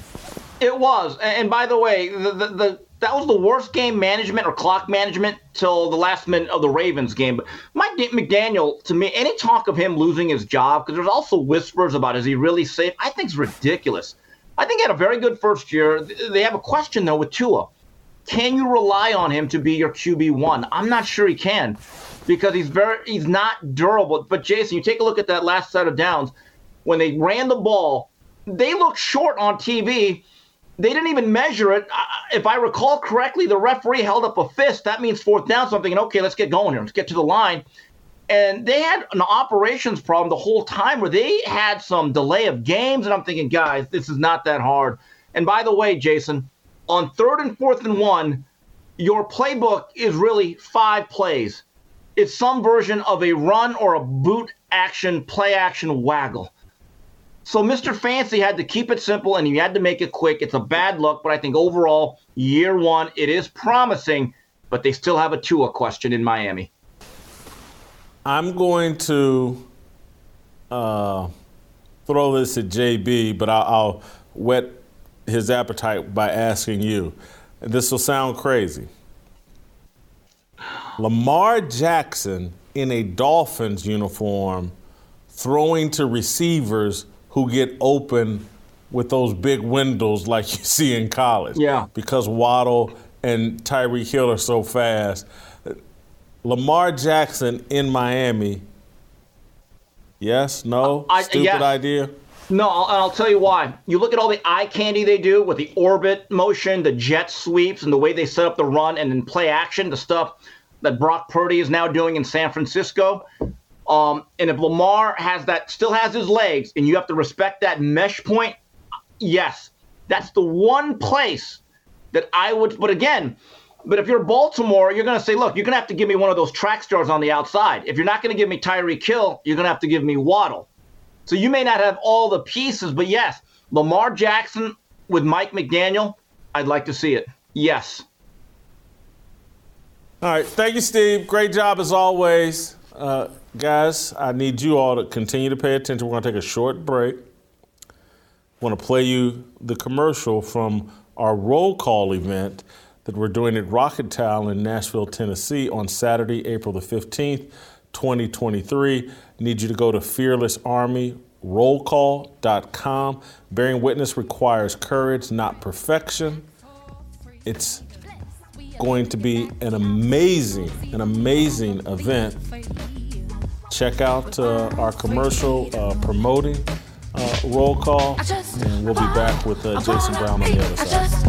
It was, and by the way, the, the, the that was the worst game management or clock management till the last minute of the Ravens game. But Mike McDaniel, to me, any talk of him losing his job, because there's also whispers about is he really safe? I think it's ridiculous. I think he had a very good first year. They have a question though with Tua. Can you rely on him to be your QB one? I'm not sure he can, because he's very he's not durable. But Jason, you take a look at that last set of downs when they ran the ball. They looked short on TV they didn't even measure it. If I recall correctly, the referee held up a fist. That means fourth down. So I'm thinking, okay, let's get going here. Let's get to the line. And they had an operations problem the whole time where they had some delay of games. And I'm thinking, guys, this is not that hard. And by the way, Jason, on third and fourth and one, your playbook is really five plays. It's some version of a run or a boot action, play action waggle. So Mr. Fancy had to keep it simple and he had to make it quick. It's a bad look, but I think overall, year one, it is promising, but they still have a Tua question in Miami. I'm going to uh, throw this at JB, but I'll, I'll whet his appetite by asking you. This will sound crazy. Lamar Jackson in a Dolphins uniform throwing to receivers who get open with those big windows like you see in college. Yeah. Because Waddle and Tyreek Hill are so fast. Lamar Jackson in Miami. Yes, no, I, stupid yeah. idea. No, I'll, I'll, tell you why. You look at all the eye candy they do with the orbit motion, the jet sweeps, and the way they set up the run and then play action, the stuff that Brock Purdy is now doing in San Francisco. Um, and if Lamar has that, still has his legs, and you have to respect that mesh point, yes, that's the one place that I would. But again, but if you're Baltimore, you're going to say, look, you're going to have to give me one of those track stars on the outside. If you're not going to give me Tyreek Hill, you're going to have to give me Waddle. So you may not have all the pieces, but yes, Lamar Jackson with Mike McDaniel, I'd like to see it. Yes. All right. Thank you, Steve. Great job as always. Uh, guys, I need you all to continue to pay attention. We're going to take a short break. I want to play you the commercial from our roll call event that we're doing at Rocketown in Nashville, Tennessee on Saturday, April the 15th, 2023. Need you to go to fearlessarmyrollcall.com. Bearing witness requires courage, not perfection. It's going to be an amazing, an amazing event check out uh, our commercial uh, promoting uh, roll call, and we'll be back with uh, Jason Brown on the other side.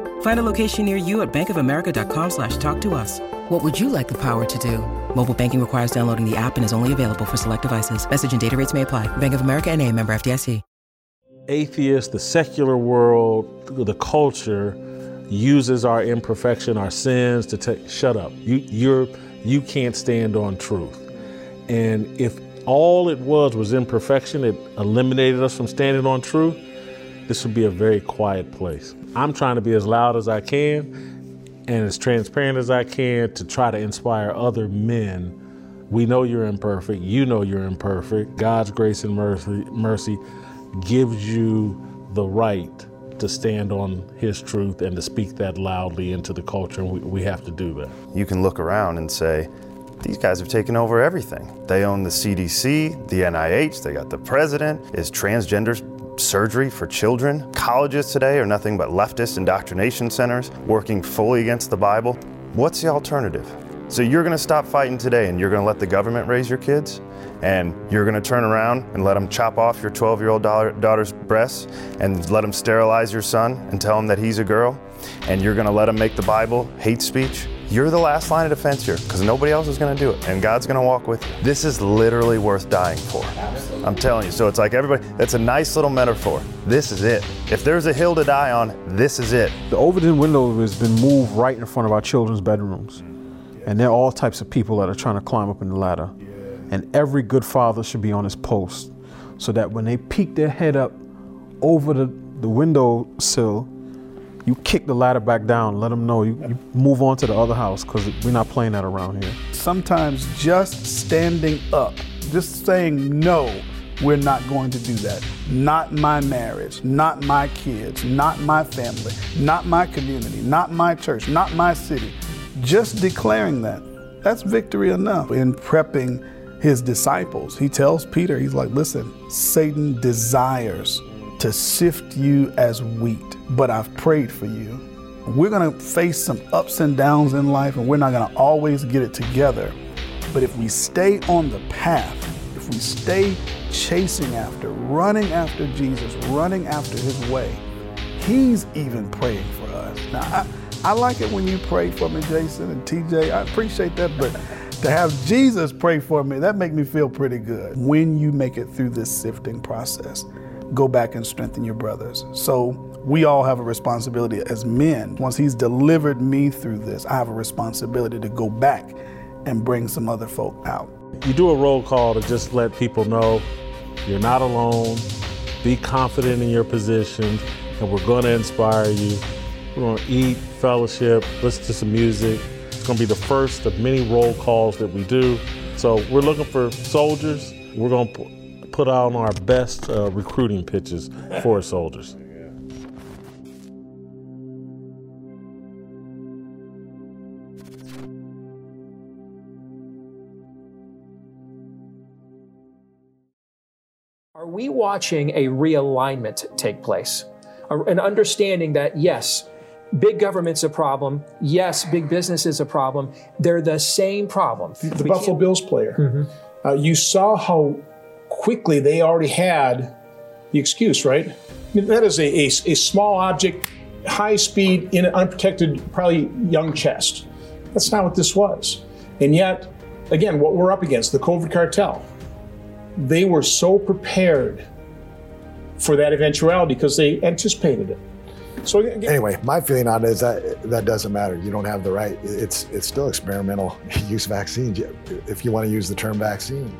Find a location near you at bankofamerica.com slash talk to us. What would you like the power to do? Mobile banking requires downloading the app and is only available for select devices. Message and data rates may apply. Bank of America and a member FDIC. Atheists, the secular world, the culture uses our imperfection, our sins to take, shut up. You, you're you can't stand on truth. And if all it was was imperfection, it eliminated us from standing on truth, this would be a very quiet place. I'm trying to be as loud as I can and as transparent as I can to try to inspire other men. We know you're imperfect. You know you're imperfect. God's grace and mercy, mercy gives you the right to stand on his truth and to speak that loudly into the culture, and we, we have to do that. You can look around and say, these guys have taken over everything. They own the CDC, the NIH, they got the president. Is transgender surgery for children? Colleges today are nothing but leftist indoctrination centers working fully against the Bible. What's the alternative? So you're going to stop fighting today and you're going to let the government raise your kids? And you're going to turn around and let them chop off your 12 year old daughter's breasts and let them sterilize your son and tell him that he's a girl? And you're going to let them make the Bible hate speech? You're the last line of defense here because nobody else is going to do it. And God's going to walk with you. This is literally worth dying for. I'm telling you. So it's like everybody, that's a nice little metaphor. This is it. If there's a hill to die on, this is it. The Overton window has been moved right in front of our children's bedrooms. And there are all types of people that are trying to climb up in the ladder. And every good father should be on his post so that when they peek their head up over the, the window sill, you kick the ladder back down, let them know you, you move on to the other house because we're not playing that around here. Sometimes just standing up, just saying no, we're not going to do that. Not my marriage, not my kids, not my family, not my community, not my church, not my city. Just declaring that, that's victory enough. In prepping his disciples, he tells Peter, he's like, listen, Satan desires to sift you as wheat, but I've prayed for you. We're gonna face some ups and downs in life, and we're not gonna always get it together. But if we stay on the path, if we stay chasing after, running after Jesus, running after his way, he's even praying for us. Now, I, I like it when you pray for me, Jason and TJ. I appreciate that, but to have Jesus pray for me, that makes me feel pretty good. When you make it through this sifting process, go back and strengthen your brothers. So we all have a responsibility as men. Once he's delivered me through this, I have a responsibility to go back and bring some other folk out. You do a roll call to just let people know you're not alone, be confident in your position, and we're going to inspire you. We're going to eat, fellowship, listen to some music. It's going to be the first of many roll calls that we do. So we're looking for soldiers. We're going to put on our best uh, recruiting pitches for soldiers. Are we watching a realignment take place? An understanding that, yes, Big government's a problem. Yes, big business is a problem. They're the same problem. The we Buffalo Bills player. Mm-hmm. Uh, you saw how quickly they already had the excuse, right? That is a, a, a small object, high speed, in an unprotected, probably young chest. That's not what this was. And yet, again, what we're up against, the COVID cartel, they were so prepared for that eventuality because they anticipated it. So anyway, my feeling on it is that that doesn't matter. You don't have the right. It's it's still experimental use vaccines. If you want to use the term vaccine,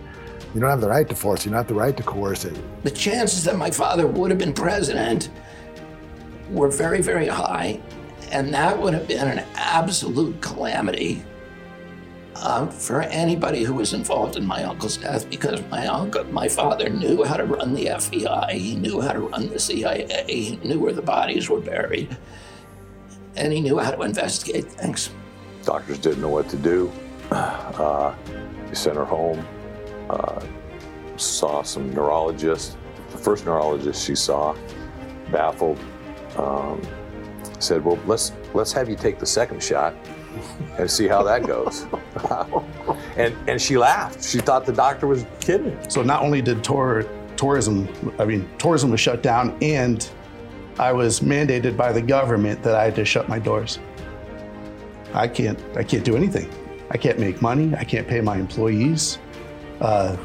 you don't have the right to force. You don't have the right to coerce it. The chances that my father would have been president were very very high, and that would have been an absolute calamity uh, for anybody who was involved in my uncle's death because my uncle, my father knew how to run the FBI, he knew how to run the CIA, he knew where the bodies were buried, and he knew how to investigate things. Doctors didn't know what to do. Uh, he sent her home, uh, saw some neurologists. The first neurologist she saw, baffled, um, said, "Well, let's let's have you take the second shot." and see how that goes. and and she laughed. She thought the doctor was kidding. So not only did tour, tourism, I mean, tourism was shut down, and I was mandated by the government that I had to shut my doors. I can't I can't do anything. I can't make money. I can't pay my employees. Uh,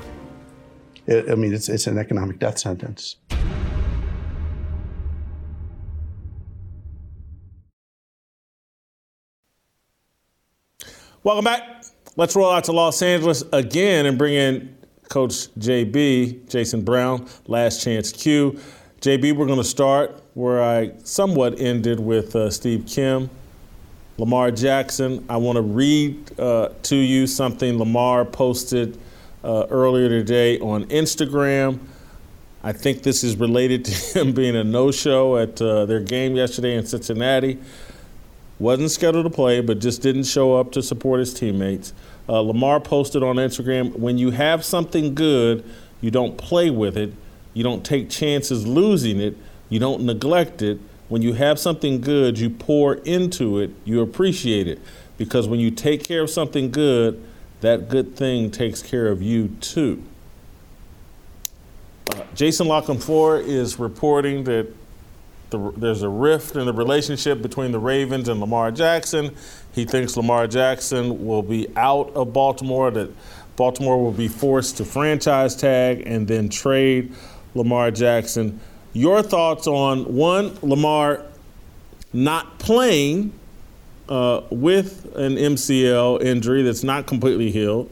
it, I mean, it's it's an economic death sentence. Welcome back. Let's roll out to Los Angeles again and bring in Coach JB, Jason Brown, last chance U. JB, we're going to start where I somewhat ended with uh, Steve Kim. Lamar Jackson, I want to read uh, to you something Lamar posted uh, earlier today on Instagram. I think this is related to him being a no show at uh, their game yesterday in Cincinnati wasn't scheduled to play, but just didn't show up to support his teammates. Uh, Lamar posted on Instagram when you have something good, you don't play with it, you don't take chances losing it, you don't neglect it. When you have something good, you pour into it, you appreciate it. Because when you take care of something good, that good thing takes care of you too. Uh, Jason La Canfora is reporting that the, there's a rift in the relationship between the Ravens and Lamar Jackson. He thinks Lamar Jackson will be out of Baltimore, that Baltimore will be forced to franchise tag and then trade Lamar Jackson. Your thoughts on one, Lamar not playing uh, with an MCL injury that's not completely healed,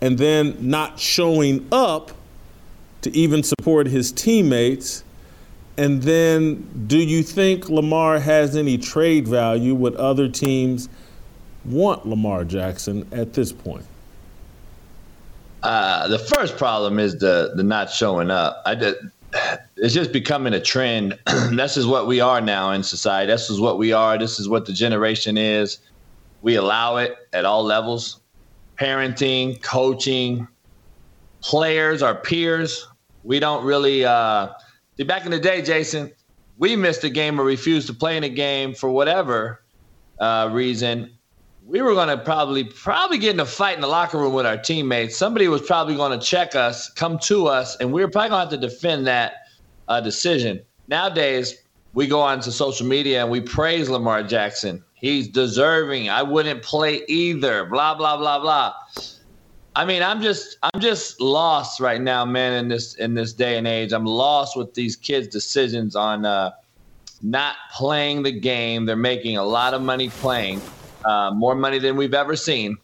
and then not showing up to even support his teammates and then, do you think Lamar has any trade value? Would other teams want Lamar Jackson at this point? Uh, the first problem is the the not showing up. I did, it's just becoming a trend. this is what we are now in society. This is what we are. This is what the generation is. We allow it at all levels parenting, coaching, players, our peers. We don't really uh, See, back in the day, Jason, we missed a game or refused to play in a game for whatever uh, reason. We were going to probably probably get in a fight in the locker room with our teammates. Somebody was probably going to check us, come to us, and we were probably going to have to defend that uh, decision. Nowadays, we go onto social media and we praise Lamar Jackson. He's deserving. I wouldn't play either. Blah blah blah blah. I mean, I'm just I'm just lost right now, man. In this in this day and age, I'm lost with these kids' decisions on uh, not playing the game. They're making a lot of money playing, uh, more money than we've ever seen,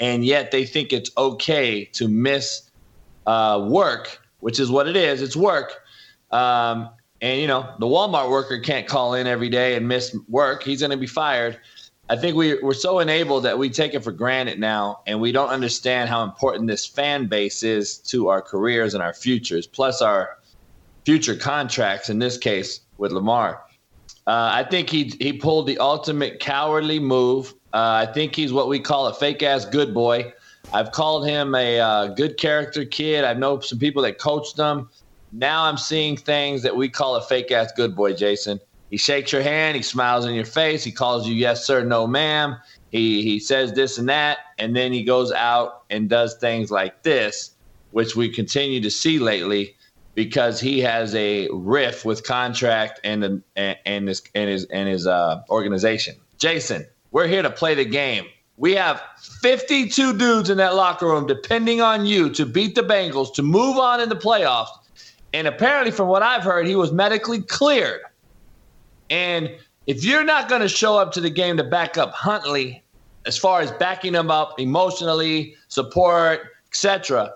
and yet they think it's okay to miss uh, work, which is what it is. It's work. Um, and you know, the Walmart worker can't call in every day and miss work. He's going to be fired. I think we, we're so enabled that we take it for granted now, and we don't understand how important this fan base is to our careers and our futures, plus our future contracts, in this case with Lamar. Uh, I think he, he pulled the ultimate cowardly move. Uh, I think he's what we call a fake ass good boy. I've called him a uh, good character kid. I know some people that coached him. Now I'm seeing things that we call a fake ass good boy, Jason. He shakes your hand, he smiles in your face, he calls you yes sir, no ma'am. He he says this and that, and then he goes out and does things like this, which we continue to see lately because he has a riff with contract and and, and his and his and his uh, organization. Jason, we're here to play the game. We have 52 dudes in that locker room depending on you to beat the Bengals to move on in the playoffs. And apparently, from what I've heard, he was medically cleared. And if you're not going to show up to the game to back up Huntley, as far as backing him up emotionally, support, etc.,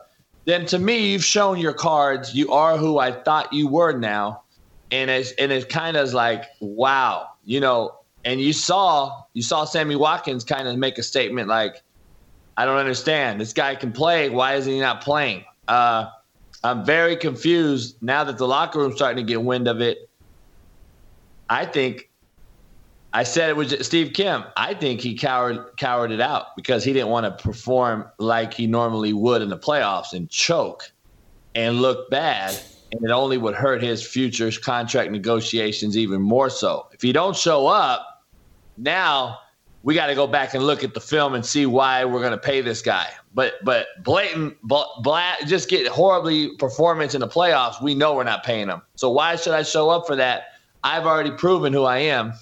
then to me, you've shown your cards. You are who I thought you were now, and it's and it kind of like wow, you know. And you saw you saw Sammy Watkins kind of make a statement like, I don't understand. This guy can play. Why is he not playing? Uh, I'm very confused now that the locker room's starting to get wind of it. I think I said it was Steve Kim. I think he cowered cowered it out because he didn't want to perform like he normally would in the playoffs and choke and look bad, and it only would hurt his future contract negotiations even more so. If he don't show up, now we got to go back and look at the film and see why we're going to pay this guy. But but blatant, bla- just get horribly performance in the playoffs. We know we're not paying him. So why should I show up for that? I've already proven who I am.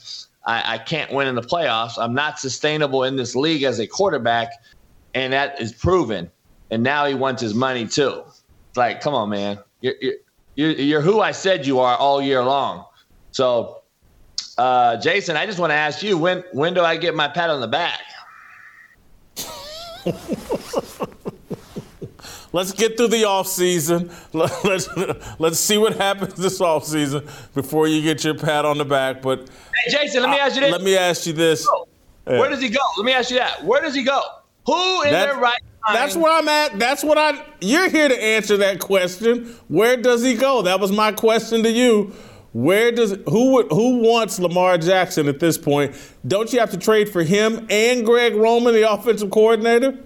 I, I can't win in the playoffs. I'm not sustainable in this league as a quarterback, and that is proven. And now he wants his money too. It's like, come on, man. You're, you're, you're who I said you are all year long. So, uh, Jason, I just want to ask you when when do I get my pat on the back? let's get through the off season. Let's let's see what happens this off season before you get your pat on the back. But hey, Jason, let me ask you this. Let me ask you this. Where does he go? Let me ask you that. Where does he go? Who in their right mind? That's where I'm at. That's what I. You're here to answer that question. Where does he go? That was my question to you. Where does who would who wants Lamar Jackson at this point? Don't you have to trade for him and Greg Roman, the offensive coordinator?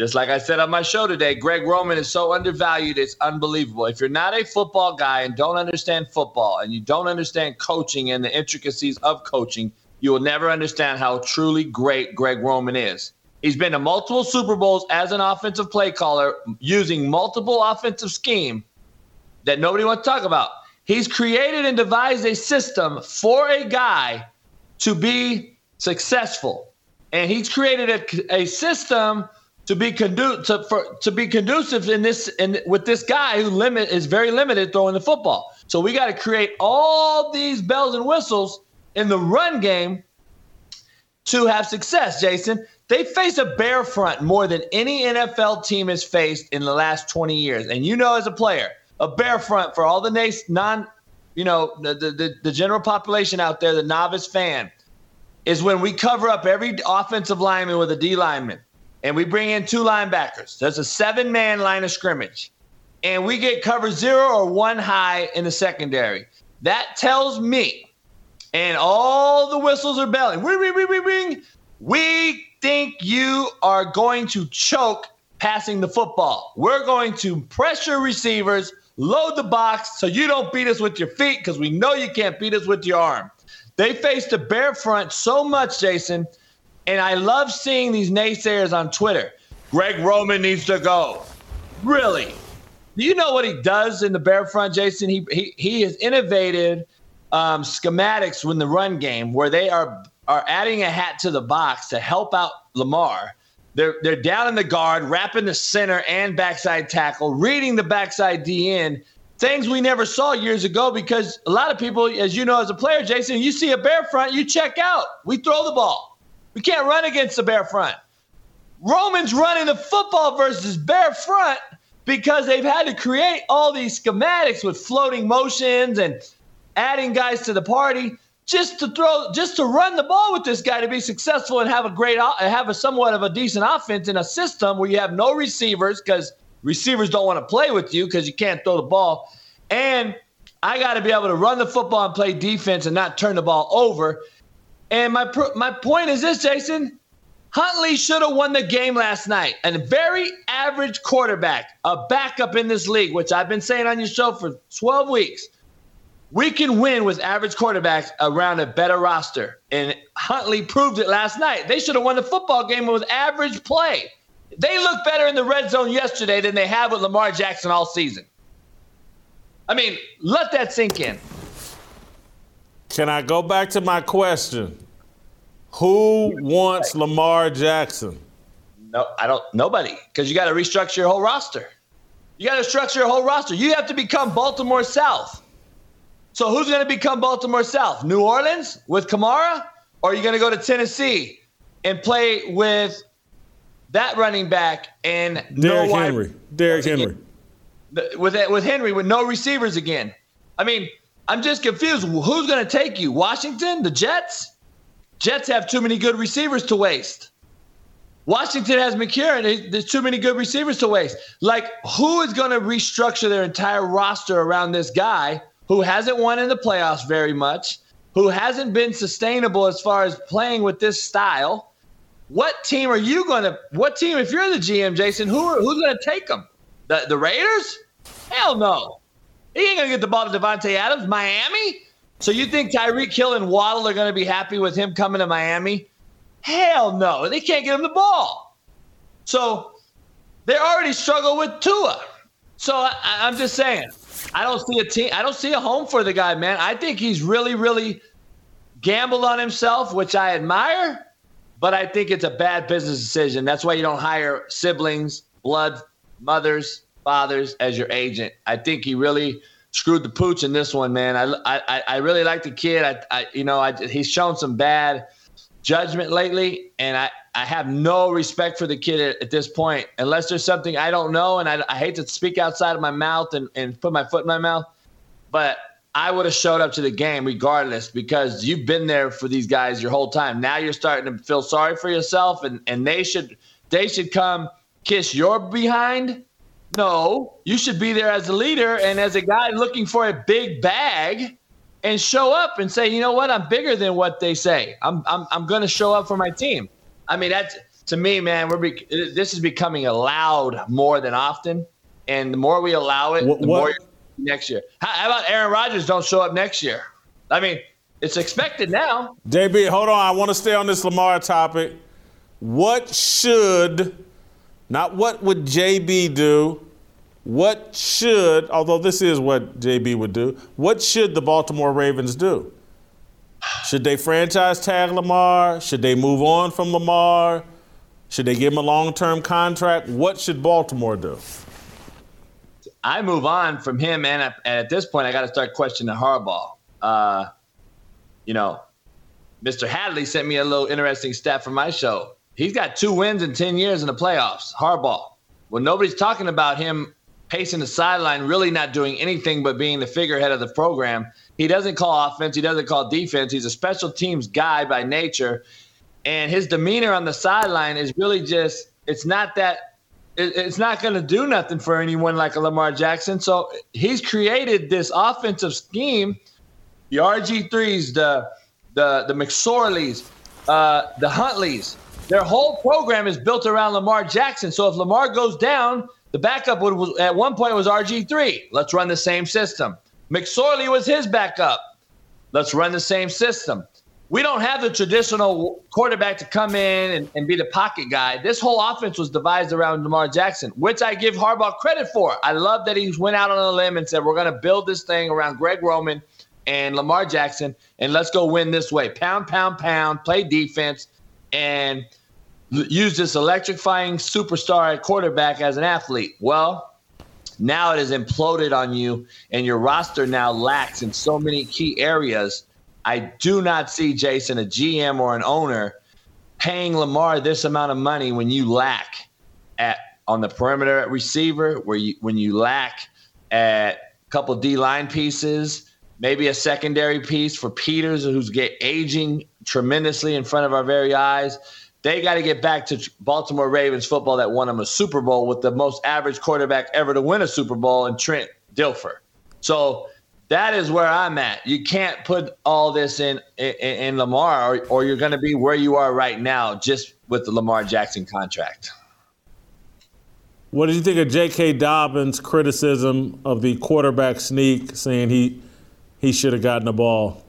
Just like I said on my show today, Greg Roman is so undervalued, it's unbelievable. If you're not a football guy and don't understand football and you don't understand coaching and the intricacies of coaching, you will never understand how truly great Greg Roman is. He's been to multiple Super Bowls as an offensive play caller using multiple offensive scheme that nobody wants to talk about. He's created and devised a system for a guy to be successful. And he's created a, a system – to be condu- to, for, to be conducive in this in with this guy who limit is very limited throwing the football. So we got to create all these bells and whistles in the run game to have success, Jason. They face a bear front more than any NFL team has faced in the last 20 years. And you know as a player, a bear front for all the non you know, the, the, the general population out there, the novice fan, is when we cover up every offensive lineman with a D lineman and we bring in two linebackers. There's a seven man line of scrimmage, and we get cover zero or one high in the secondary. That tells me, and all the whistles are belling. Ring, ring, ring, ring, ring. We think you are going to choke passing the football. We're going to pressure receivers, load the box so you don't beat us with your feet because we know you can't beat us with your arm. They faced a bear front so much, Jason, and I love seeing these naysayers on Twitter. Greg Roman needs to go. Really? Do you know what he does in the bear front, Jason? He he, he has innovated um, schematics in the run game where they are are adding a hat to the box to help out Lamar. They're they're down in the guard, wrapping the center and backside tackle, reading the backside DN. Things we never saw years ago because a lot of people, as you know, as a player, Jason, you see a bear front, you check out. We throw the ball. We can't run against the bear front. Roman's running the football versus bear front because they've had to create all these schematics with floating motions and adding guys to the party just to throw just to run the ball with this guy to be successful and have a great have a somewhat of a decent offense in a system where you have no receivers because receivers don't want to play with you because you can't throw the ball and I got to be able to run the football and play defense and not turn the ball over and my my point is this, Jason. Huntley should have won the game last night. And a very average quarterback, a backup in this league, which I've been saying on your show for 12 weeks. We can win with average quarterbacks around a better roster. And Huntley proved it last night. They should have won the football game with average play. They look better in the red zone yesterday than they have with Lamar Jackson all season. I mean, let that sink in. Can I go back to my question? Who wants Lamar Jackson? No, I don't. Nobody, because you got to restructure your whole roster. You got to structure your whole roster. You have to become Baltimore South. So who's going to become Baltimore South? New Orleans with Kamara, or are you going to go to Tennessee and play with that running back and Derrick no Henry? Derrick Henry. With with Henry with no receivers again. I mean, I'm just confused. Who's going to take you? Washington? The Jets? Jets have too many good receivers to waste. Washington has McLaurin. There's too many good receivers to waste. Like, who is going to restructure their entire roster around this guy who hasn't won in the playoffs very much, who hasn't been sustainable as far as playing with this style? What team are you going to? What team, if you're the GM, Jason, who are, who's going to take them? The the Raiders? Hell no. He ain't to get the ball to Davante Adams. Miami? So you think Tyreek Hill and Waddle are to be happy with him coming to Miami? Hell no. They can't get him the ball. So they already struggle with Tua. So I, I'm just saying, I don't see a team. I don't see a home for the guy, man. I think he's really, really gambled on himself, which I admire. But I think it's a bad business decision. That's why you don't hire siblings, blood, mothers, fathers as your agent. I think he really screwed the pooch in this one, man. I I, I really like the kid. I, I you know I, he's shown some bad judgment lately, and I, I have no respect for the kid at, at this point, unless there's something I don't know, and I, I hate to speak outside of my mouth and, and put my foot in my mouth, but I would have showed up to the game regardless because you've been there for these guys your whole time. Now you're starting to feel sorry for yourself, and, and they should they should come kiss your behind. No, you should be there as a leader and as a guy looking for a big bag and show up and say, you know what, I'm bigger than what they say. I'm I'm I'm going to show up for my team. I mean, that's to me, man. We're be, this is becoming allowed more than often, and the more we allow it, what, the more next year. How, how about Aaron Rodgers don't show up next year? I mean, it's expected now. JB, hold on. I want to stay on this Lamar topic. What should, not what would JB do, what should, although this is what JB would do, what should the Baltimore Ravens do? Should they franchise tag Lamar? Should they move on from Lamar? Should they give him a long term contract? What should Baltimore do? I move on from him, and at, this point, I got to start questioning Harbaugh. Uh, you know, Mr. Hadley sent me a little interesting stat for my show. He's got two wins in 10 years in the playoffs, Harbaugh. Well, nobody's talking about him pacing the sideline, really not doing anything but being the figurehead of the program. He doesn't call offense, he doesn't call defense. He's a special teams guy by nature. And his demeanor on the sideline is really just, it's not that, it's not going to do nothing for anyone like a Lamar Jackson. So he's created this offensive scheme. The RG3s, the, the, the McSorleys, uh, the Huntleys, their whole program is built around Lamar Jackson. So if Lamar goes down, the backup would, was, at one point was RG3. Let's run the same system. McSorley was his backup. Let's run the same system. We don't have the traditional quarterback to come in and, and be the pocket guy. This whole offense was devised around Lamar Jackson, which I give Harbaugh credit for. I love that he went out on a limb and said, We're going to build this thing around Greg Roman and Lamar Jackson, and let's go win this way. Pound, pound, pound, play defense, and – use this electrifying superstar at quarterback as an athlete. Well, now it has imploded on you, and your roster now lacks in so many key areas. I do not see Jason, a GM or an owner, paying Lamar this amount of money when you lack at on the perimeter at receiver, where you when you lack at a couple D line pieces, maybe a secondary piece for Peters, who's get aging tremendously in front of our very eyes they got to get back to Baltimore Ravens football that won them a Super Bowl with the most average quarterback ever to win a Super Bowl in Trent Dilfer. So that is where I'm at. You can't put all this in in, in Lamar, or, or you're going to be where you are right now, just with the Lamar Jackson contract. What did you think of J.K. Dobbins' criticism of the quarterback sneak, saying he he should have gotten the ball?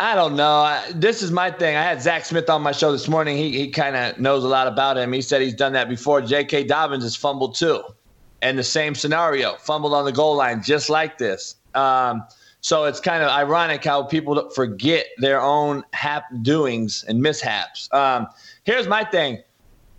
I don't know. This is my thing. I had Zach Smith on my show this morning. He he kind of knows a lot about him. He said he's done that before. J.K. Dobbins has fumbled too, and the same scenario, fumbled on the goal line, just like this. Um, so it's kind of ironic how people forget their own hap doings and mishaps. Um, here's my thing.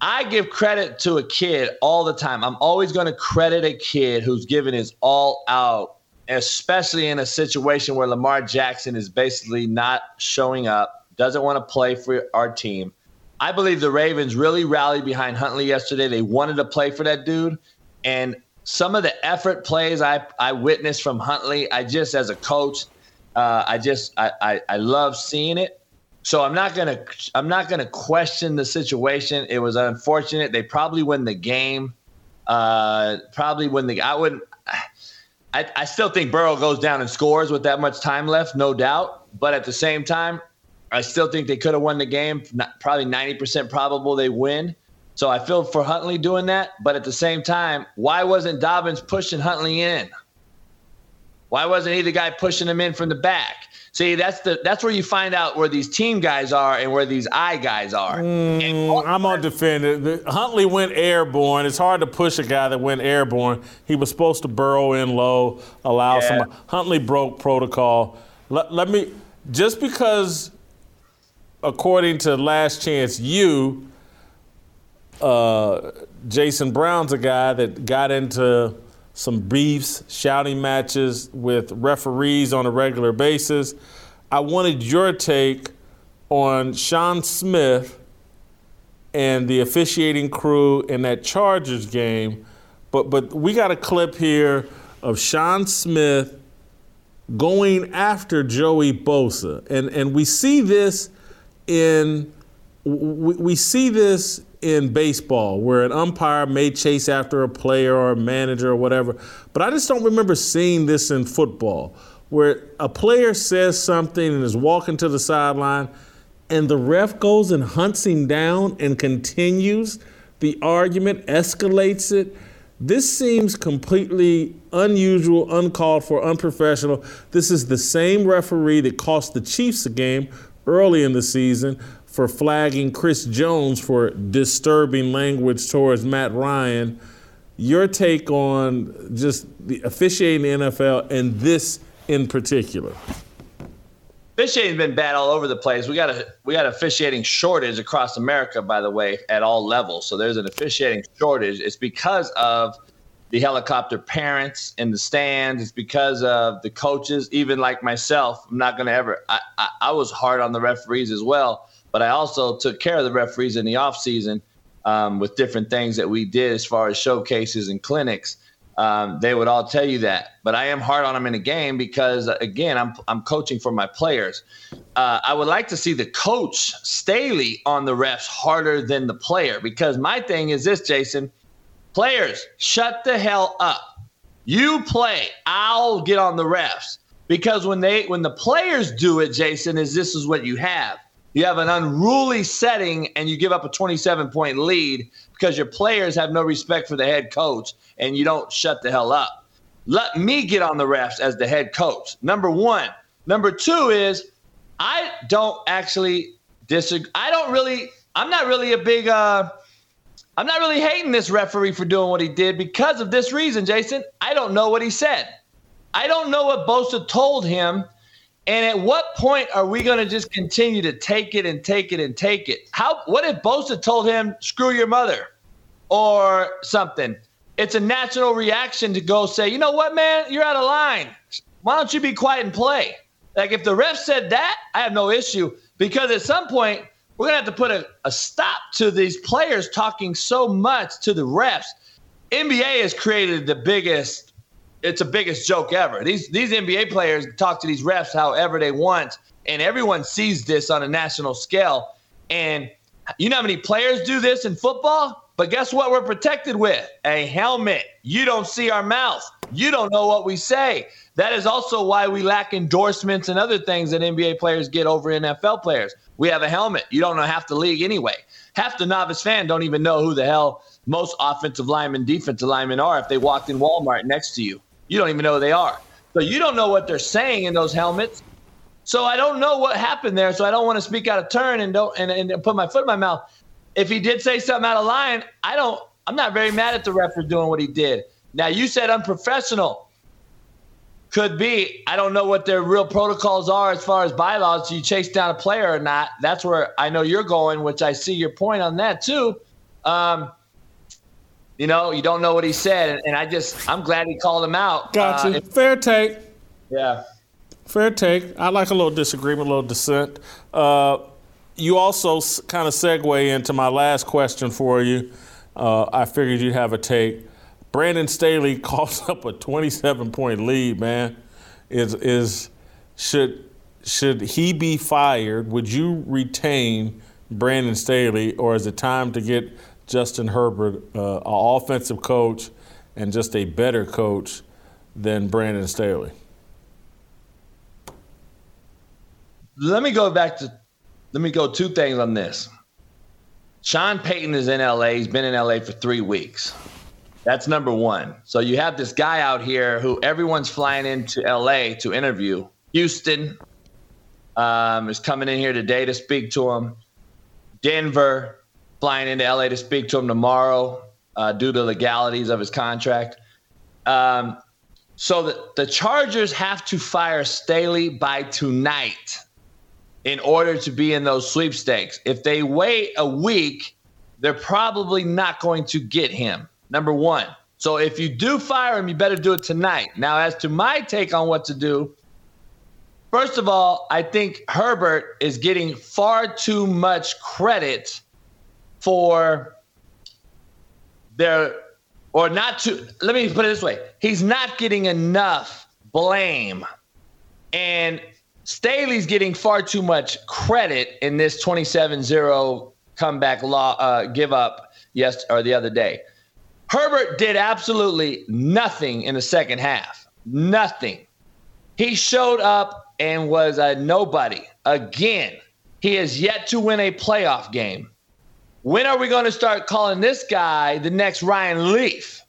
I give credit to a kid all the time. I'm always going to credit a kid who's given his all out especially in a situation where Lamar Jackson is basically not showing up, doesn't want to play for our team. I believe the Ravens really rallied behind Huntley yesterday. They wanted to play for that dude. And some of the effort plays I, I witnessed from Huntley, I just, as a coach, uh, I just, I, I, I love seeing it. So I'm not gonna I'm not gonna question the situation. It was unfortunate. They probably win the game. Uh, probably win the. I wouldn't. I, I still think Burrow goes down and scores with that much time left, no doubt. But at the same time, I still think they could have won the game. Not, probably 90% probable they win. So I feel for Huntley doing that. But at the same time, why wasn't Dobbins pushing Huntley in? Why wasn't he the guy pushing him in from the back? See, that's the that's where you find out where these team guys are and where these eye guys are. Mm, I'm on defend Huntley went airborne. It's hard to push a guy that went airborne. He was supposed to burrow in low, allow yeah. some. Huntley broke protocol. Let, let me just because, according to Last Chance U, uh, Jason Brown's a guy that got into some beefs, shouting matches with referees on a regular basis. I wanted your take on Shawn Smith and the officiating crew in that Chargers game. But but we got a clip here of Shawn Smith going after Joey Bosa. And and we see this in we, we see this in baseball where an umpire may chase after a player or a manager or whatever. But I just don't remember seeing this in football where a player says something and is walking to the sideline and the ref goes and hunts him down and continues the argument, escalates it. This seems completely unusual, uncalled for, unprofessional. This is the same referee that cost the Chiefs a game early in the season for flagging Chris Jones for disturbing language towards Matt Ryan. Your take on just the officiating the NFL and this in particular? Officiating's been bad all over the place. We got a we got officiating shortage across America, by the way, at all levels. So there's an officiating shortage. It's because of the helicopter parents in the stands. It's because of the coaches, even like myself. I'm not going to ever. I, I, I was hard on the referees as well but I also took care of the referees in the off season um, with different things that we did as far as showcases and clinics. Um, they would all tell you that. But I am hard on them in a game because, again, I'm I'm coaching for my players. Uh, I would like to see the coach Staley on the refs harder than the player because my thing is this, Jason. Players, shut the hell up. You play. I'll get on the refs because when they when the players do it, Jason, is this is what you have you have an unruly setting and you give up a 27 point lead because your players have no respect for the head coach and you don't shut the hell up. Let me get on the refs as the head coach. Number one. Number two is I don't actually disagree. I don't really, I'm not really a big, uh, I'm not really hating this referee for doing what he did because of this reason, Jason. I don't know what he said. I don't know what Bosa told him and at what point are we going to just continue to take it and take it and take it? How? What if Bosa told him, "Screw your mother," or something? It's a natural reaction to go say, "You know what, man? You're out of line. Why don't you be quiet and play?" Like if the ref said that, I have no issue because at some point we're gonna have to put a, a stop to these players talking so much to the refs. NBA has created the biggest it's the biggest joke ever. These these NBA players talk to these refs however they want, and everyone sees this on a national scale. And you know how many players do this in football? But guess what we're protected with? A helmet. You don't see our mouth. You don't know what we say. That is also why we lack endorsements and other things that NBA players get over NFL players. We have a helmet. You don't know half the league anyway. Half the novice fan don't even know who the hell most offensive linemen, defensive linemen are if they walked in Walmart next to you. You don't even know who they are. So you don't know what they're saying in those helmets. So I don't know what happened there. So I don't want to speak out of turn and don't and, and put my foot in my mouth. If he did say something out of line, I don't. I'm not very mad at the ref for doing what he did. Now you said unprofessional. Could be. I don't know what their real protocols are as far as bylaws. Do you chase down a player or not? That's where I know you're going, which I see your point on that too. Um, you know, you don't know what he said, and I just I'm glad he called him out. Gotcha. Uh, Fair take. Yeah. Fair take. I like a little disagreement, a little dissent. Uh, you also kind of segue into my last question for you. Uh, I figured you'd have a take. Brandon Staley calls up a 27 point lead, man. Is is should should he be fired? Would you retain Brandon Staley, or is it time to get Justin Herbert, uh, an offensive coach, and just a better coach than Brandon Staley? Let me go back to. Let me go two things on this. Sean Payton is in LA. He's been in LA for three weeks. That's number one. So you have this guy out here who everyone's flying into LA to interview. Houston um, is coming in here today to speak to him. Denver flying into LA to speak to him tomorrow uh, due to legalities of his contract. Um, so the, the Chargers have to fire Staley by tonight in order to be in those sweepstakes. If they wait a week, they're probably not going to get him. Number one. So if you do fire him, you better do it tonight. Now, as to my take on what to do, first of all, I think Herbert is getting far too much credit for their, or not to, let me put it this way he's not getting enough blame. And Staley's getting far too much credit in this 27-0 comeback law uh, give up yes or the other day. Herbert did absolutely nothing in the second half. Nothing. He showed up and was a nobody. Again, he has yet to win a playoff game. When are we going to start calling this guy the next Ryan Leaf?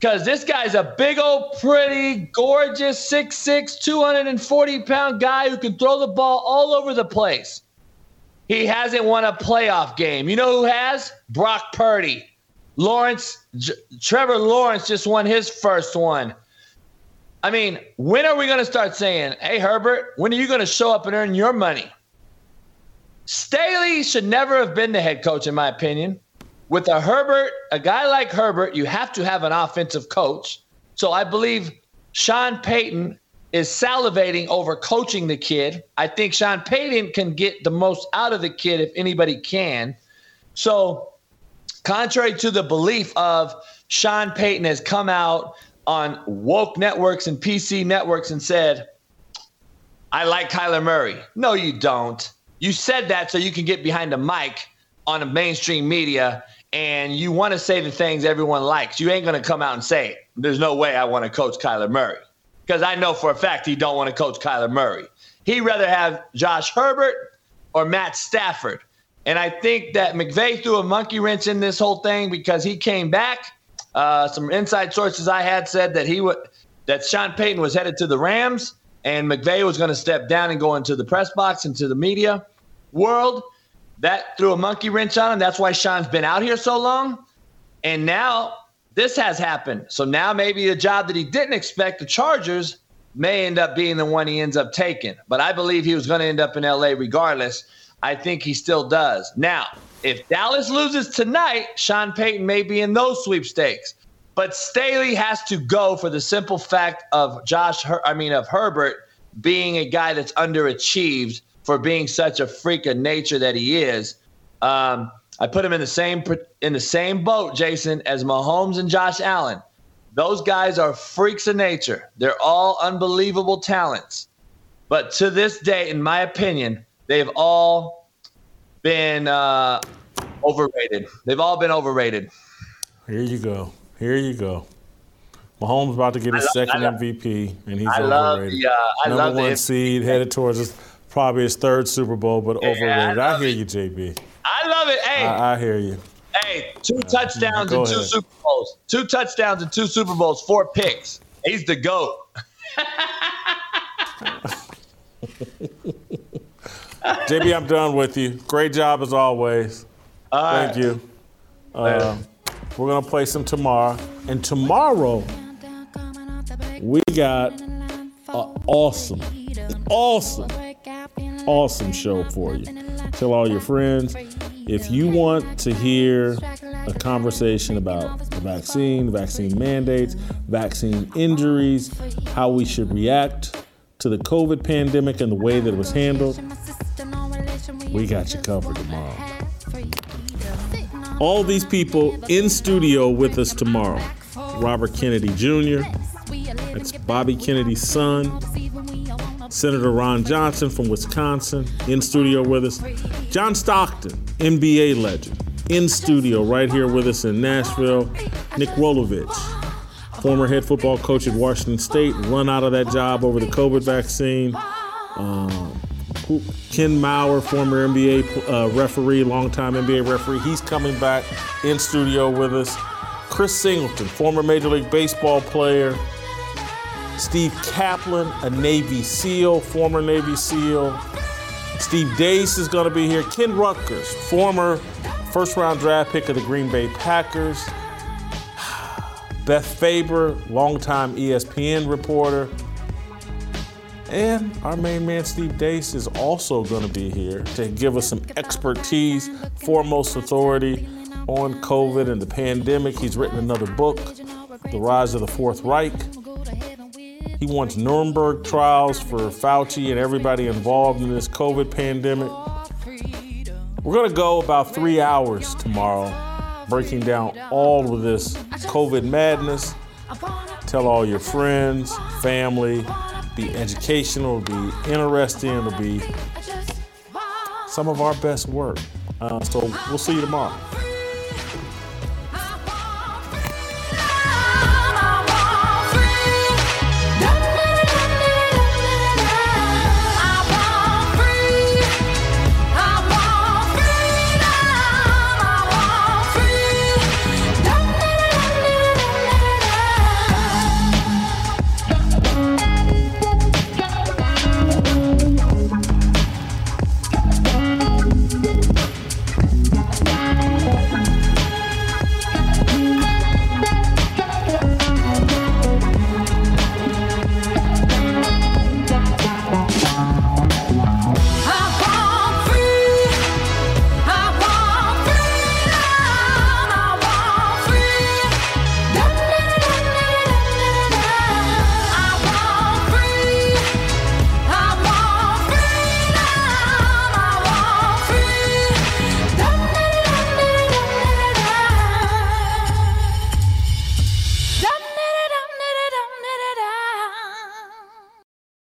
because this guy's a big old pretty gorgeous 6'6 240 pound guy who can throw the ball all over the place. He hasn't won a playoff game. You know who has? Brock purdy. Lawrence J- trevor lawrence just won his first one. I mean when are we going to start saying hey herbert when are you going to show up and earn your money staley should never have been the head coach in my opinion with a Herbert, a guy like Herbert, you have to have an offensive coach. So I believe Sean Payton is salivating over coaching the kid. I think Sean Payton can get the most out of the kid if anybody can. So, contrary to the belief of Sean Payton has come out on woke networks and PC networks and said, I like Kyler Murray. No, you don't. You said that so you can get behind a mic on the mainstream media and you want to say the things everyone likes. You ain't going to come out and say it. There's no way I want to coach Kyler Murray because I know for a fact he don't want to coach Kyler Murray. He'd rather have Josh Herbert or Matt Stafford. And I think that McVay threw a monkey wrench in this whole thing because he came back. Uh, some inside sources I had said that he would that Sean Payton was headed to the Rams and McVay was going to step down and go into the press box into the media world that threw a monkey wrench on him. That's why Sean's been out here so long. And now this has happened. So now maybe the job that he didn't expect, the Chargers, may end up being the one he ends up taking. But I believe he was going to end up in LA regardless. I think he still does. Now, if Dallas loses tonight, Sean Payton may be in those sweepstakes. But Staley has to go for the simple fact of Josh, Her- I mean, of Herbert being a guy that's underachieved for being such a freak of nature that he is. Um, I put him in the same in the same boat, Jason, as Mahomes and Josh Allen. Those guys are freaks of nature. They're all unbelievable talents. But to this day, in my opinion, they've all been uh, overrated. They've all been overrated. Here you go. Here you go. Mahomes about to get his love, second love, MVP, and he's I overrated. The, uh, Number one seed headed towards us probably his third Super Bowl, but yeah, overrated. I, I hear it. you, JB. I love it. Hey, I, I hear you. Hey, two uh, touchdowns and two ahead. Super Bowls. Two touchdowns and two Super Bowls, four picks. He's the GOAT. JB, I'm done with you. Great job as always. All Thank right. you. Uh, we're going to play some tomorrow. And tomorrow, we got an awesome, awesome awesome show for you. Tell all your friends. If you want to hear a conversation about the vaccine, vaccine mandates, vaccine injuries, how we should react to the COVID pandemic and the way that it was handled, we got you covered tomorrow. All these people in studio with us tomorrow Robert Kennedy Jr., that's Bobby Kennedy's son, Senator Ron Johnson from Wisconsin in studio with us. John Stockton, NBA legend, in studio right here with us in Nashville. Nick Rolovich, former head football coach at Washington State, run out of that job over the COVID vaccine. Um, Ken Mauer, former NBA uh, referee, longtime NBA referee, he's coming back in studio with us. Chris Singleton, former Major League Baseball player. Steve Kaplan, a Navy SEAL, former Navy SEAL. Steve Deace is going to be here. Ken Ruettgers, former first round draft pick of the Green Bay Packers. Beth Faber, longtime ESPN reporter. And our main man, Steve Deace, is also going to be here to give us some expertise, foremost authority on COVID and the pandemic. He's written another book, The Rise of the Fourth Reich. He wants Nuremberg trials for Fauci and everybody involved in this COVID pandemic. We're going to go about three hours tomorrow breaking down all of this COVID madness. Tell all your friends, family, be educational, it'll be interesting, it'll be some of our best work. Uh, so we'll see you tomorrow.